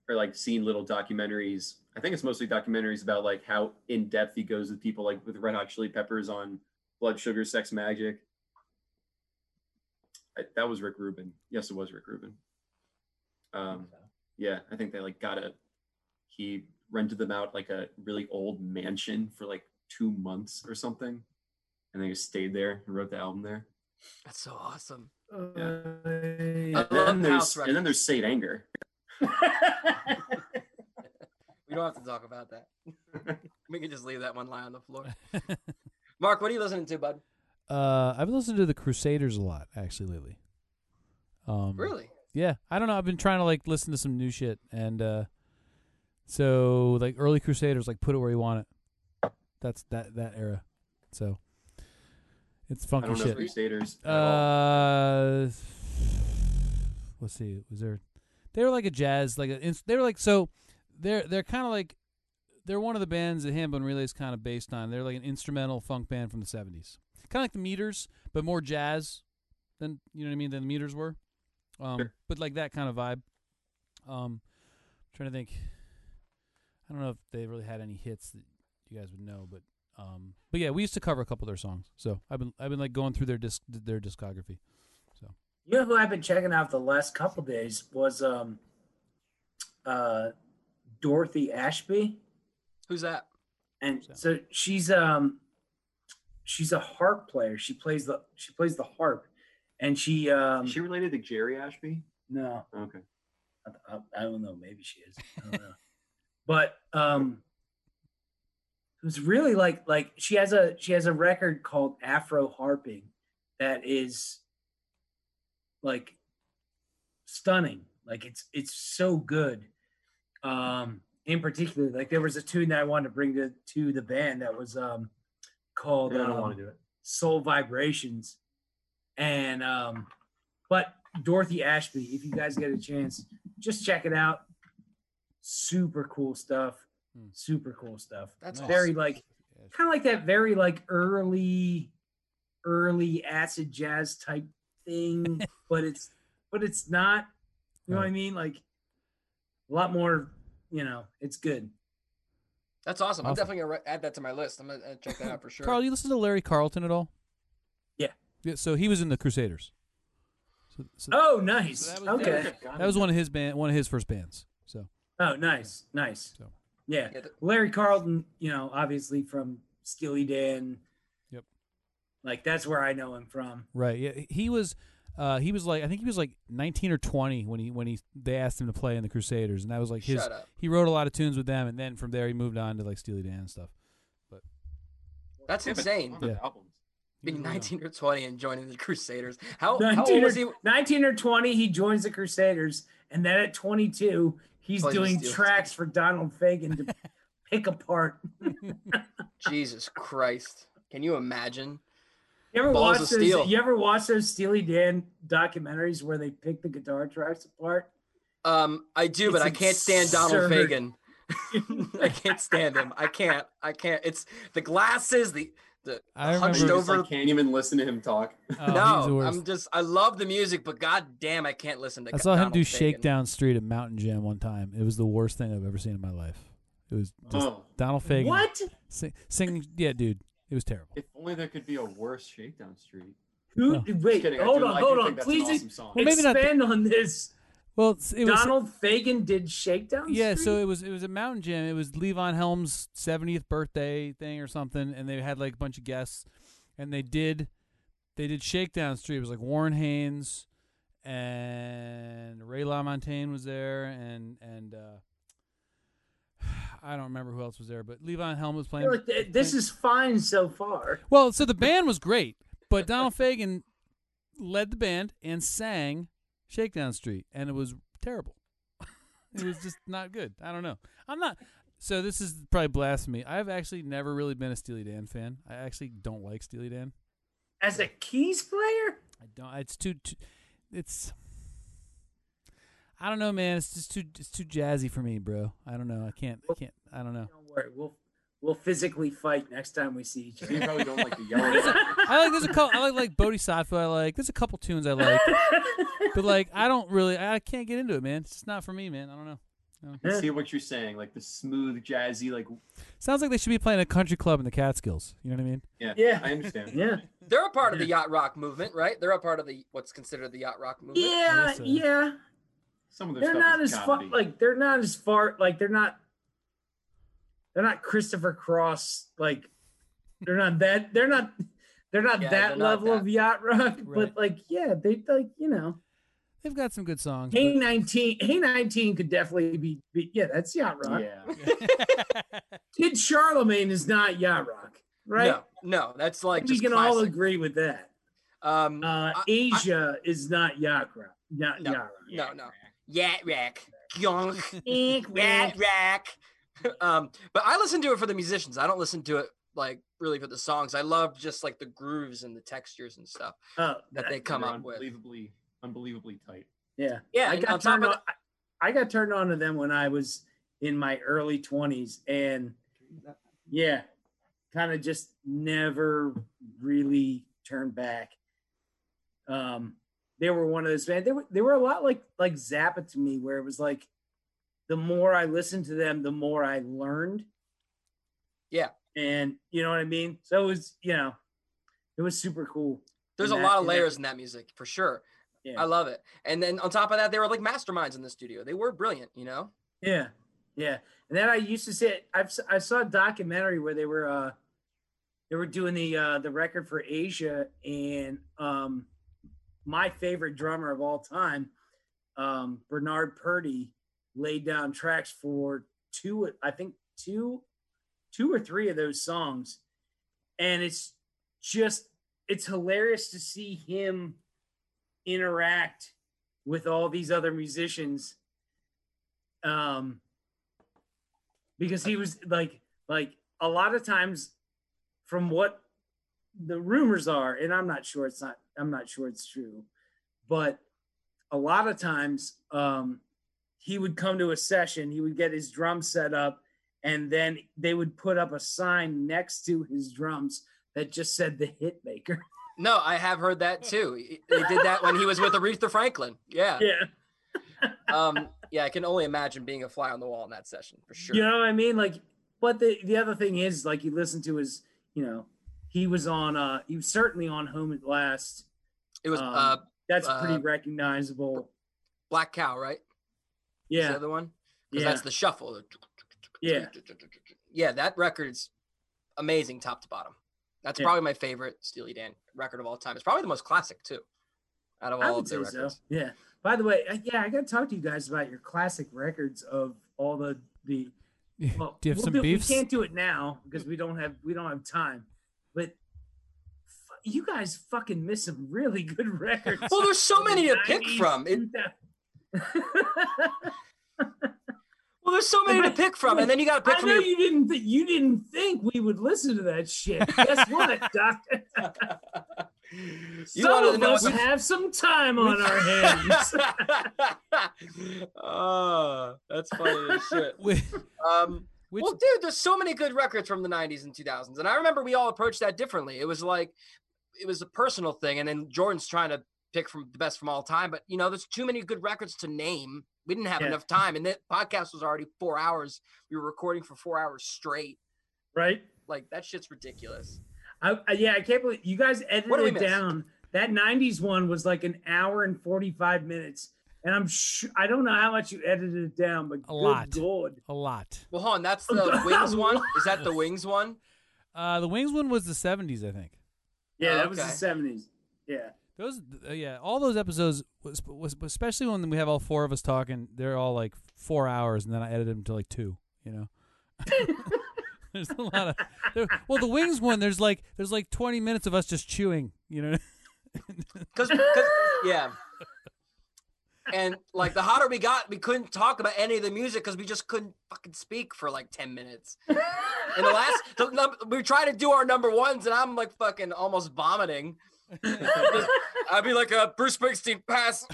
or like seen little documentaries. I think it's mostly documentaries about like how in depth he goes with people, like with Red Hot Chili Peppers on Blood Sugar Sex Magik. I, that was Rick Rubin. Yes, it was Rick Rubin. Um, yeah, I think they like got a. He rented them out like a really old mansion for like two months or something, and they just stayed there and wrote the album there. That's so awesome. Yeah. Uh, And then there's house and then there's Saint Anger. We don't have to talk about that. we can just leave that one lie on the floor. Mark, what are you listening to, bud? Uh, I've been listening to the Crusaders a lot actually lately. Um, Really? Yeah, I don't know. I've been trying to like listen to some new shit, and uh, so like early Crusaders, like put it where you want it. That's that that era. So It's I funky don't know shit. Crusaders. Uh, let's see. Was there? They were like a jazz, like a. They were like so. They're they're kind of like they're one of the bands that Hambone Relay is kind of based on. They're like an instrumental funk band from the '70s, kind of like the Meters, but more jazz than you know what I mean than the Meters were. Um, Sure. but like that kind of vibe. Um, trying to think. I don't know if they really had any hits that you guys would know, but um, but yeah, we used to cover a couple of their songs. So I've been I've been like going through their disc their discography. So you know who I've been checking out the last couple days was um uh Dorothy Ashby. Who's that? And So- so she's um she's a harp player. She plays the she plays the harp. And she um Is she related to Jerry Ashby? no, Okay. I, I- I don't know, maybe she is. I don't know. but um it was really like like she has a she has a record called Afro Harping that is like stunning. Like it's it's so good. Um in particular, like there was a tune that I wanted to bring to to the band that was um called Yeah, I don't um, want to do it. Soul Vibrations. And um but Dorothy Ashby, if you guys get a chance, just check it out. Super cool stuff. Hmm. Super cool stuff. That's Nice. very awesome. like kind of like that very like early early acid jazz type thing, but it's but it's not you know what I mean? Like a lot more, you know, it's good. That's awesome. I'm definitely gonna re- add that to my list. I'm gonna uh, check that out for sure. Carl, you listen to Larry Carlton at all? Yeah. Yeah. So he was in the Crusaders. So, so Oh, nice. So that was- okay. that was one of his band, one of his first bands. So Oh, nice. Nice. So. Yeah. Yeah, Larry Carlton, you know, obviously from Steely Dan. Yep. Like that's where I know him from. right, yeah, he was. Uh, he was like I think he was like 19 or 20 when he when he they asked him to play in the Crusaders, and that was like his. Shut up. He wrote a lot of tunes with them, and then from there he moved on to like Steely Dan and stuff. But that's insane. one the Yeah. Albums. He Being was 19 or 20 and joining the Crusaders. How, how old or, was he? 19 or 20, he joins the Crusaders. And then at 22, he's Plays doing the tracks for Donald Fagen to pick apart. Jesus Christ. Can you imagine? You ever Balls watch of those? steel. You ever watch those Steely Dan documentaries where they pick the guitar tracks apart? Um, I do, but It's I can't stand Donald absurd. Fagen. I can't stand him. I can't. I can't. It's the glasses, the the I hunched over. remember- just, like, can't even listen to him talk. Oh, he was the no. I'm just. I love the music, but god damn, I can't listen to. I saw him do Fagen. Shakedown Street at Mountain Jam one time. It was the worst thing I've ever seen in my life. It was just Oh, Donald Fagen What? sing, singing. Yeah, dude, it was terrible. if only there could be a worse Shakedown Street. Who? No. Wait, kidding, hold on, I hold on. that's an Please awesome song. Well, maybe not the- expand on this. Well, it was Donald Fagen did Shakedown Street. yeah. Street? So it was it was a Mountain Jam. It was Levon Helm's 70th birthday thing or something, and they had like a bunch of guests, and they did they did Shakedown Street. It was like Warren Haynes and Ray LaMontagne was there, and and uh, I don't remember who else was there, but Levon Helm was playing. feel like th- this is fine so far. Well, so the band was great, but Donald Fagen led the band and sang Shakedown Street, and it was terrible. it was just not good. I don't know. I'm not. So this is probably blasphemy. I've actually never really been a Steely Dan fan. I actually don't like Steely Dan. As a keys player? I don't. It's too. too it's. I don't know, man. It's just too. It's too jazzy for me, bro. I don't know. I can't. I can't. I don't know. Don't worry, we'll we'll physically fight next time we see each other. You other. probably don't like the yellow. I like. There's a couple. I like like Bodhisattva. I like. There's a couple tunes I like. but like I don't really I can't get into it, man. It's just not for me, man. I don't know. I see what you're saying, like the smooth, jazzy, like Sounds like they should be playing a country club in the Catskills. You know what I mean? yeah, Yeah. I understand. yeah, They're a part of the yacht rock movement, right? They're a part of the what's considered the yacht rock movement. yeah, Yes, sir. yeah. Some of their They're stuff not is as far. Like they're not as far. Like they're not. They're not Christopher Cross. Like they're not that. They're not. They're not Yeah, that they're not level that. of yacht rock. Right. But like, yeah, they like you know. They've got some good songs. Hey but- nineteen. Hey nineteen could definitely be. be yeah, that's yacht rock. yeah, Kid Charlemagne is not yacht rock, right? No, no, that's like we just can all agree with that. Um, Uh, I- Aja is not yacht rock. Not No. yacht rock. no, no, yacht rack, yonk, Ink, yacht wink. Rack. um, but I listen to it for the musicians. I don't listen to it like really for the songs. I love just like the grooves and the textures and stuff Oh, that they come They're up with. unbelievably, unbelievably tight. yeah. Yeah, I and on got turned on. I I got turned on to them when I was in my early twenties, and yeah, kind of just never really turned back. Um, they were one of those bands. They were they were a lot like like Zappa to me, where it was like, the more I listened to them, the more I learned. Yeah. and you know what I mean. So it was you know, it was super cool. There's a in lot that- of in that- layers in that music for sure. Yeah. I love it. And then on top of that, they were like masterminds in the studio. They were brilliant, you know? Yeah, yeah. And then I used to say I've I saw a documentary where they were uh they were doing the uh the record for Aja and um my favorite drummer of all time, um Bernard Purdie laid down tracks for two I think two two or three of those songs. And it's just it's hilarious to see him interact with all these other musicians um because he was like like a lot of times from what the rumors are and i'm not sure it's not i'm not sure it's true but a lot of times um he would come to a session he would get his drum set up and then they would put up a sign next to his drums that just said the hit maker No, I have heard that too. They did that when he was with Aretha Franklin. Yeah. yeah Um, yeah, I can only imagine being a fly on the wall in that session for sure. You know what I mean? Like, but the the other thing is, like, you listen to his, you know, he was on, uh, he was certainly on Home at Last. It was Um, uh That's Uh, pretty recognizable. Black Cow, right? Is the Yeah, other one? Because yeah, that's the shuffle. Yeah. Yeah, that record's amazing top to bottom. That's Yeah. probably my favorite Steely Dan record of all time. It's probably the most classic too. Out of I all would of their say so. records. Yeah. By the way, yeah, I got to talk to you guys about your classic records of all the the. Well, Do you have we'll some do- beefs? We can't do it now because we don't have we don't have time. But fu- you guys fucking miss some really good records. Well, there's so many to pick from. It, 2000. Well, there's so many to pick from, and then you got to pick I from know your you didn't. Th- you didn't think we would listen to that shit. Guess what, Doctor? You Some wanted of know us what- have some time on our hands. oh, that's funny as shit. Um, which well, dude, there's so many good records from the 90s and 2000s. And I remember we all approached that differently. It was like, it was a personal thing. And then Jordan's trying to pick from the best from all time. But, you know, there's too many good records to name. We didn't have Yeah. enough time. And that podcast was already four hours. We were recording for four hours straight. right? Like, that shit's ridiculous. I, I, yeah, I can't believe you guys edited What it miss? down. That '90s one was like an hour and 45 minutes, and I'm sh- I don't know how much you edited it down, but good lot. God. a lot. Well, hold on. That's the Wings one. Is that the Wings one? Uh, the Wings one was the '70s, I think. Yeah, Oh, that was the 70s. Yeah, Those, uh, yeah, all those episodes was, was especially when we have all four of us talking. They're all like four hours, and then I edited them to like two. You know, there's a lot of. There, well, the Wings one, there's like there's like 20 minutes of us just chewing. You know, Because, yeah. And like the hotter we got, we couldn't talk about any of the music because we just couldn't fucking speak for like 10 minutes. And the last, the, we tried to do our number ones, and I'm like fucking almost vomiting. I'd be like a Bruce Springsteen pass,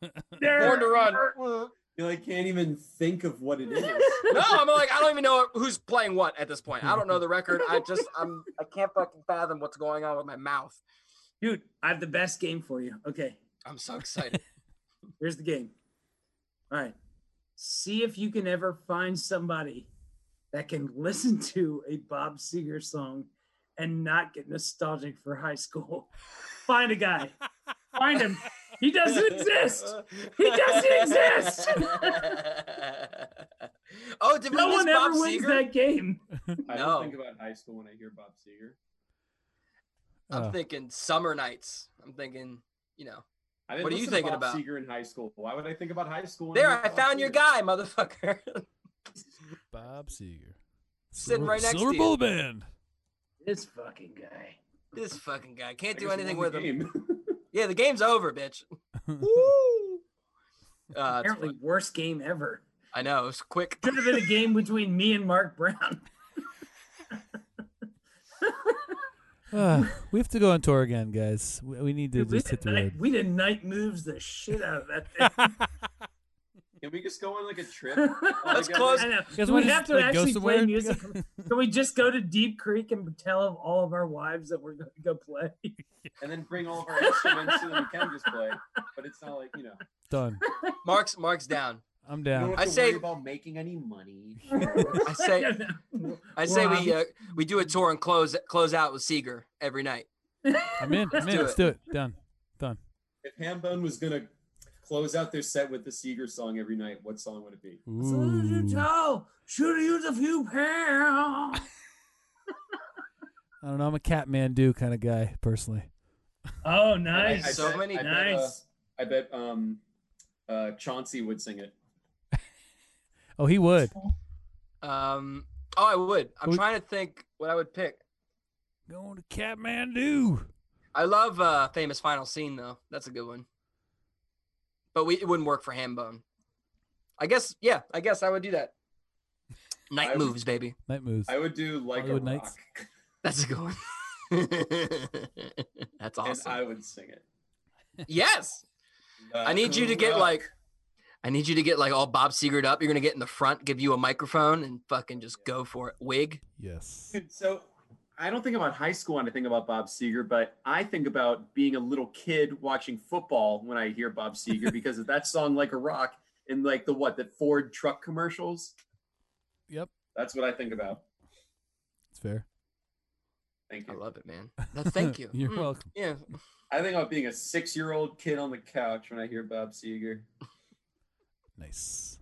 born to run. You like can't even think of what it is. No, I'm like, I don't even know who's playing what at this point. I don't know the record. I just, I'm, I can't fucking fathom what's going on with my mouth. dude, I have the best game for you. Okay, I'm so excited. here's the game. All right, see if you can ever find somebody that can listen to a Bob Seger song and not get nostalgic for high school. Find a guy. Find him. He doesn't exist. He doesn't exist. oh, did No miss one Bob ever wins Seger? that game. I don't think about high school when I hear Bob Seger. I'm Uh, thinking summer nights. I'm thinking, you know, I didn't What are you listen to thinking Bob about? Seger in high school. Why would I think about high school? there, hear I Bob found your guy, motherfucker. Bob Seger, Sitting right next to you. Silver you. Bullet Band. This fucking guy. this fucking guy can't do anything with the him. Yeah, the game's over, bitch. Woo! Uh, it's Apparently, worst game ever. I know. It's quick. Could have been a game between me and Mark Brown. Uh, we have to go on tour again, guys. We, we need to Dude, we, just hit did the night, road. we did night moves the shit out of that thing. Can we just go on like a trip? Let's close- I know. guys we have to like, go actually somewhere? play music? Can we just go to Deep Creek and tell all of our wives that we're going to go play? and then bring all of our instruments so that we can just play. But it's not like you know. Done. Mark's Mark's down. I'm down. don't have I to say- worry about making any money. I say I say Rob. we uh, we do a tour and close close out with Seger every night. I'm in. I'm in. do Let's do it. Done. Done. if Hambone was gonna close out their set with the Seger song every night, what song would it be? Ooh. tell, should use a few pounds. I don't know. I'm a Katmandu kind of guy, personally. Oh, nice. I, I So bet, many- I bet, uh, nice. I bet um, uh, Chauncey would sing it. Oh, he would. Um, oh, I would. I'm We- trying to think what I would pick. Going to Katmandu. I love uh, famous final scene though. That's a good one. But we it wouldn't work for Hambone. I guess yeah. I guess I would do that. Night I would- moves, baby. Night moves. I would do like Hollywood a Nights? rock, That's a good one. That's and awesome. I would sing it. yes. I need you to get Rock. like I need you to get like all Bob Segered up. You're gonna get in the front, give you a microphone, and fucking just go for it. Wig. yes. Dude, so I don't think about high school when I think about Bob Seger, but I think about being a little kid watching football when I hear Bob Seger because of that song "Like a Rock" and like the what that Ford truck commercials. Yep. That's what I think about. It's fair. Thank you. I love it, man. No, thank you. You're Mm, welcome. Yeah. I think about being a six-year-old kid on the couch when I hear Bob Seger. Nice.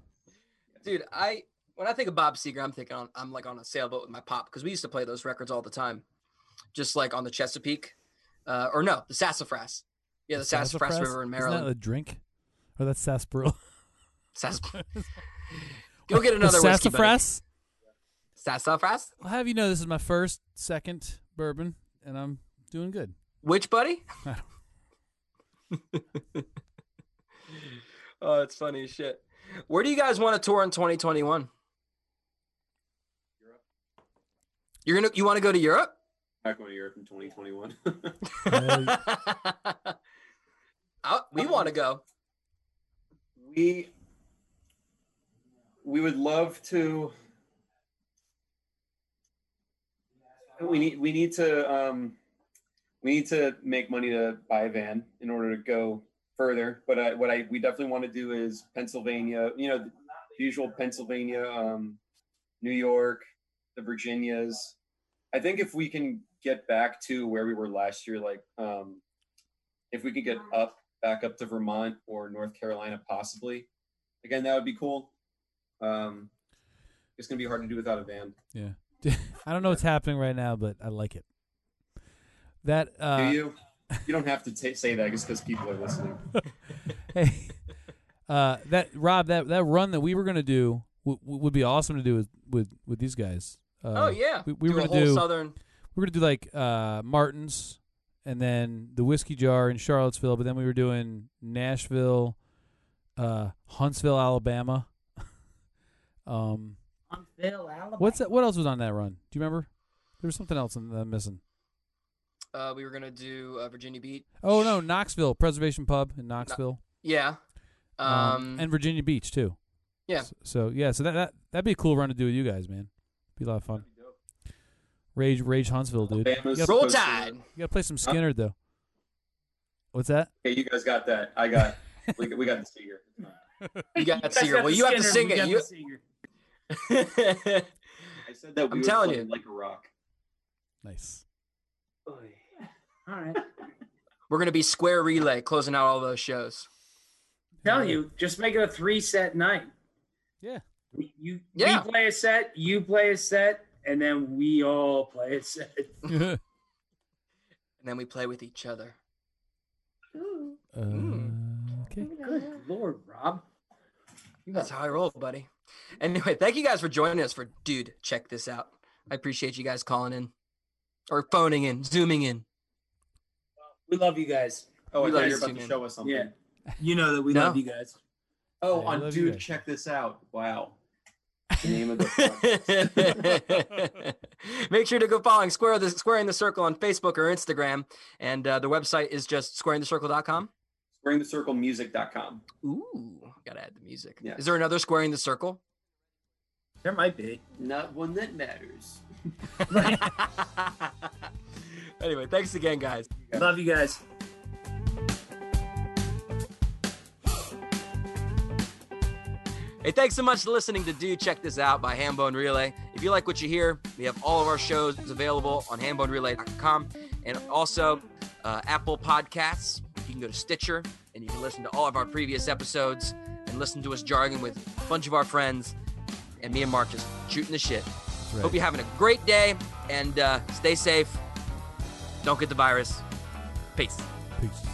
Dude, I when I think of Bob Seger, I'm thinking on I'm like on a sailboat with my pop because we used to play those records all the time, just like on the Chesapeake, uh, or no, the Sassafras. Yeah, the Sassafras, River in Isn't Maryland. that a drink? Or that's sarsaparilla? Sassafras. Go get The another whiskey, buddy. sassafras? Sassafras. I'll have you know this is my first, second bourbon, and I'm doing good. Which buddy? Oh, it's funny as shit. Where do you guys want to tour in 2021? Europe. You're gonna you want to go to Europe? Back going to Europe in 2021. Oh, we want to go. we we would love to we need we need to um we need to make money to buy a van in order to go further but I, what i we definitely want to do is pennsylvania you know the usual pennsylvania um new york the virginias i think if we can get back to where we were last year like um if we could get up back up to vermont or north carolina possibly again that would be cool um it's gonna be hard to do without a van Yeah. I don't know what's happening right now, but I like it. That uh, do you you don't have to ta say that just because people are listening hey, uh, that Rob, that that run that we were gonna do w- w- would be awesome to do with with, with these guys. Uh, oh yeah, we, we do were gonna whole do southern. we were gonna do like uh, Martin's, and then the whiskey jar in Charlottesville, but then we were doing Nashville, uh, Huntsville, Alabama. um, Huntsville, Alabama. what's that? What else was on that run? Do you remember? There was something else in- that I'm missing. Uh, we were gonna do uh, Virginia Beach. Oh no, Knoxville Preservation Pub in Knoxville, Yeah. Um, um, and Virginia Beach too. Yeah. So, so yeah, so that, that that'd be a cool run to do with you guys, man. Be a lot of fun. Rage, Rage Huntsville, dude. Alabama's You gotta, Roll supposed to- Tide. you gotta play some Skynyrd though. What's that? okay you guys got that i got we, we got the speaker You got guys Seger. got Well, you have to sing it. You... i said that we I'm would telling play you. like a rock Nice. All right. We're gonna be square relay closing out all those shows. Tell you, just make it a three set night. Yeah. We, you, Yeah. we play a set, you play a set, and then we all play a set. And then we play with each other. Uh, okay. Good Lord, Rob. That's how I roll, buddy. Anyway, thank you guys for joining us for dude. Check this out. I appreciate you guys calling in or phoning in, zooming in. We love you guys. oh We i thought you you were about to man. show us something Yeah. You know that we No. love you guys. oh Yeah, I on dude guys. check this out wow the name of the podcast. Make sure to go following Square the Squaring the Circle on Facebook or Instagram, and uh, the website is just squaringthecircle.com. SquaringTheCircleMusic.com. Ooh, gotta add the music. Yeah. Is there another Squaring the Circle? There might be. Not one that matters. anyway, thanks again, guys. Love you guys. Hey, thanks so much for listening to Do Check This Out by Hambone Relay. If you like what you hear, we have all of our shows available on hambonerelay.com and also uh, Apple Podcasts. You can go to Stitcher and you can listen to all of our previous episodes and listen to us jargon with a bunch of our friends and me and Mark just shooting the shit. Right. Hope you're having a great day and uh, stay safe. Don't get the virus. Peace. Peace.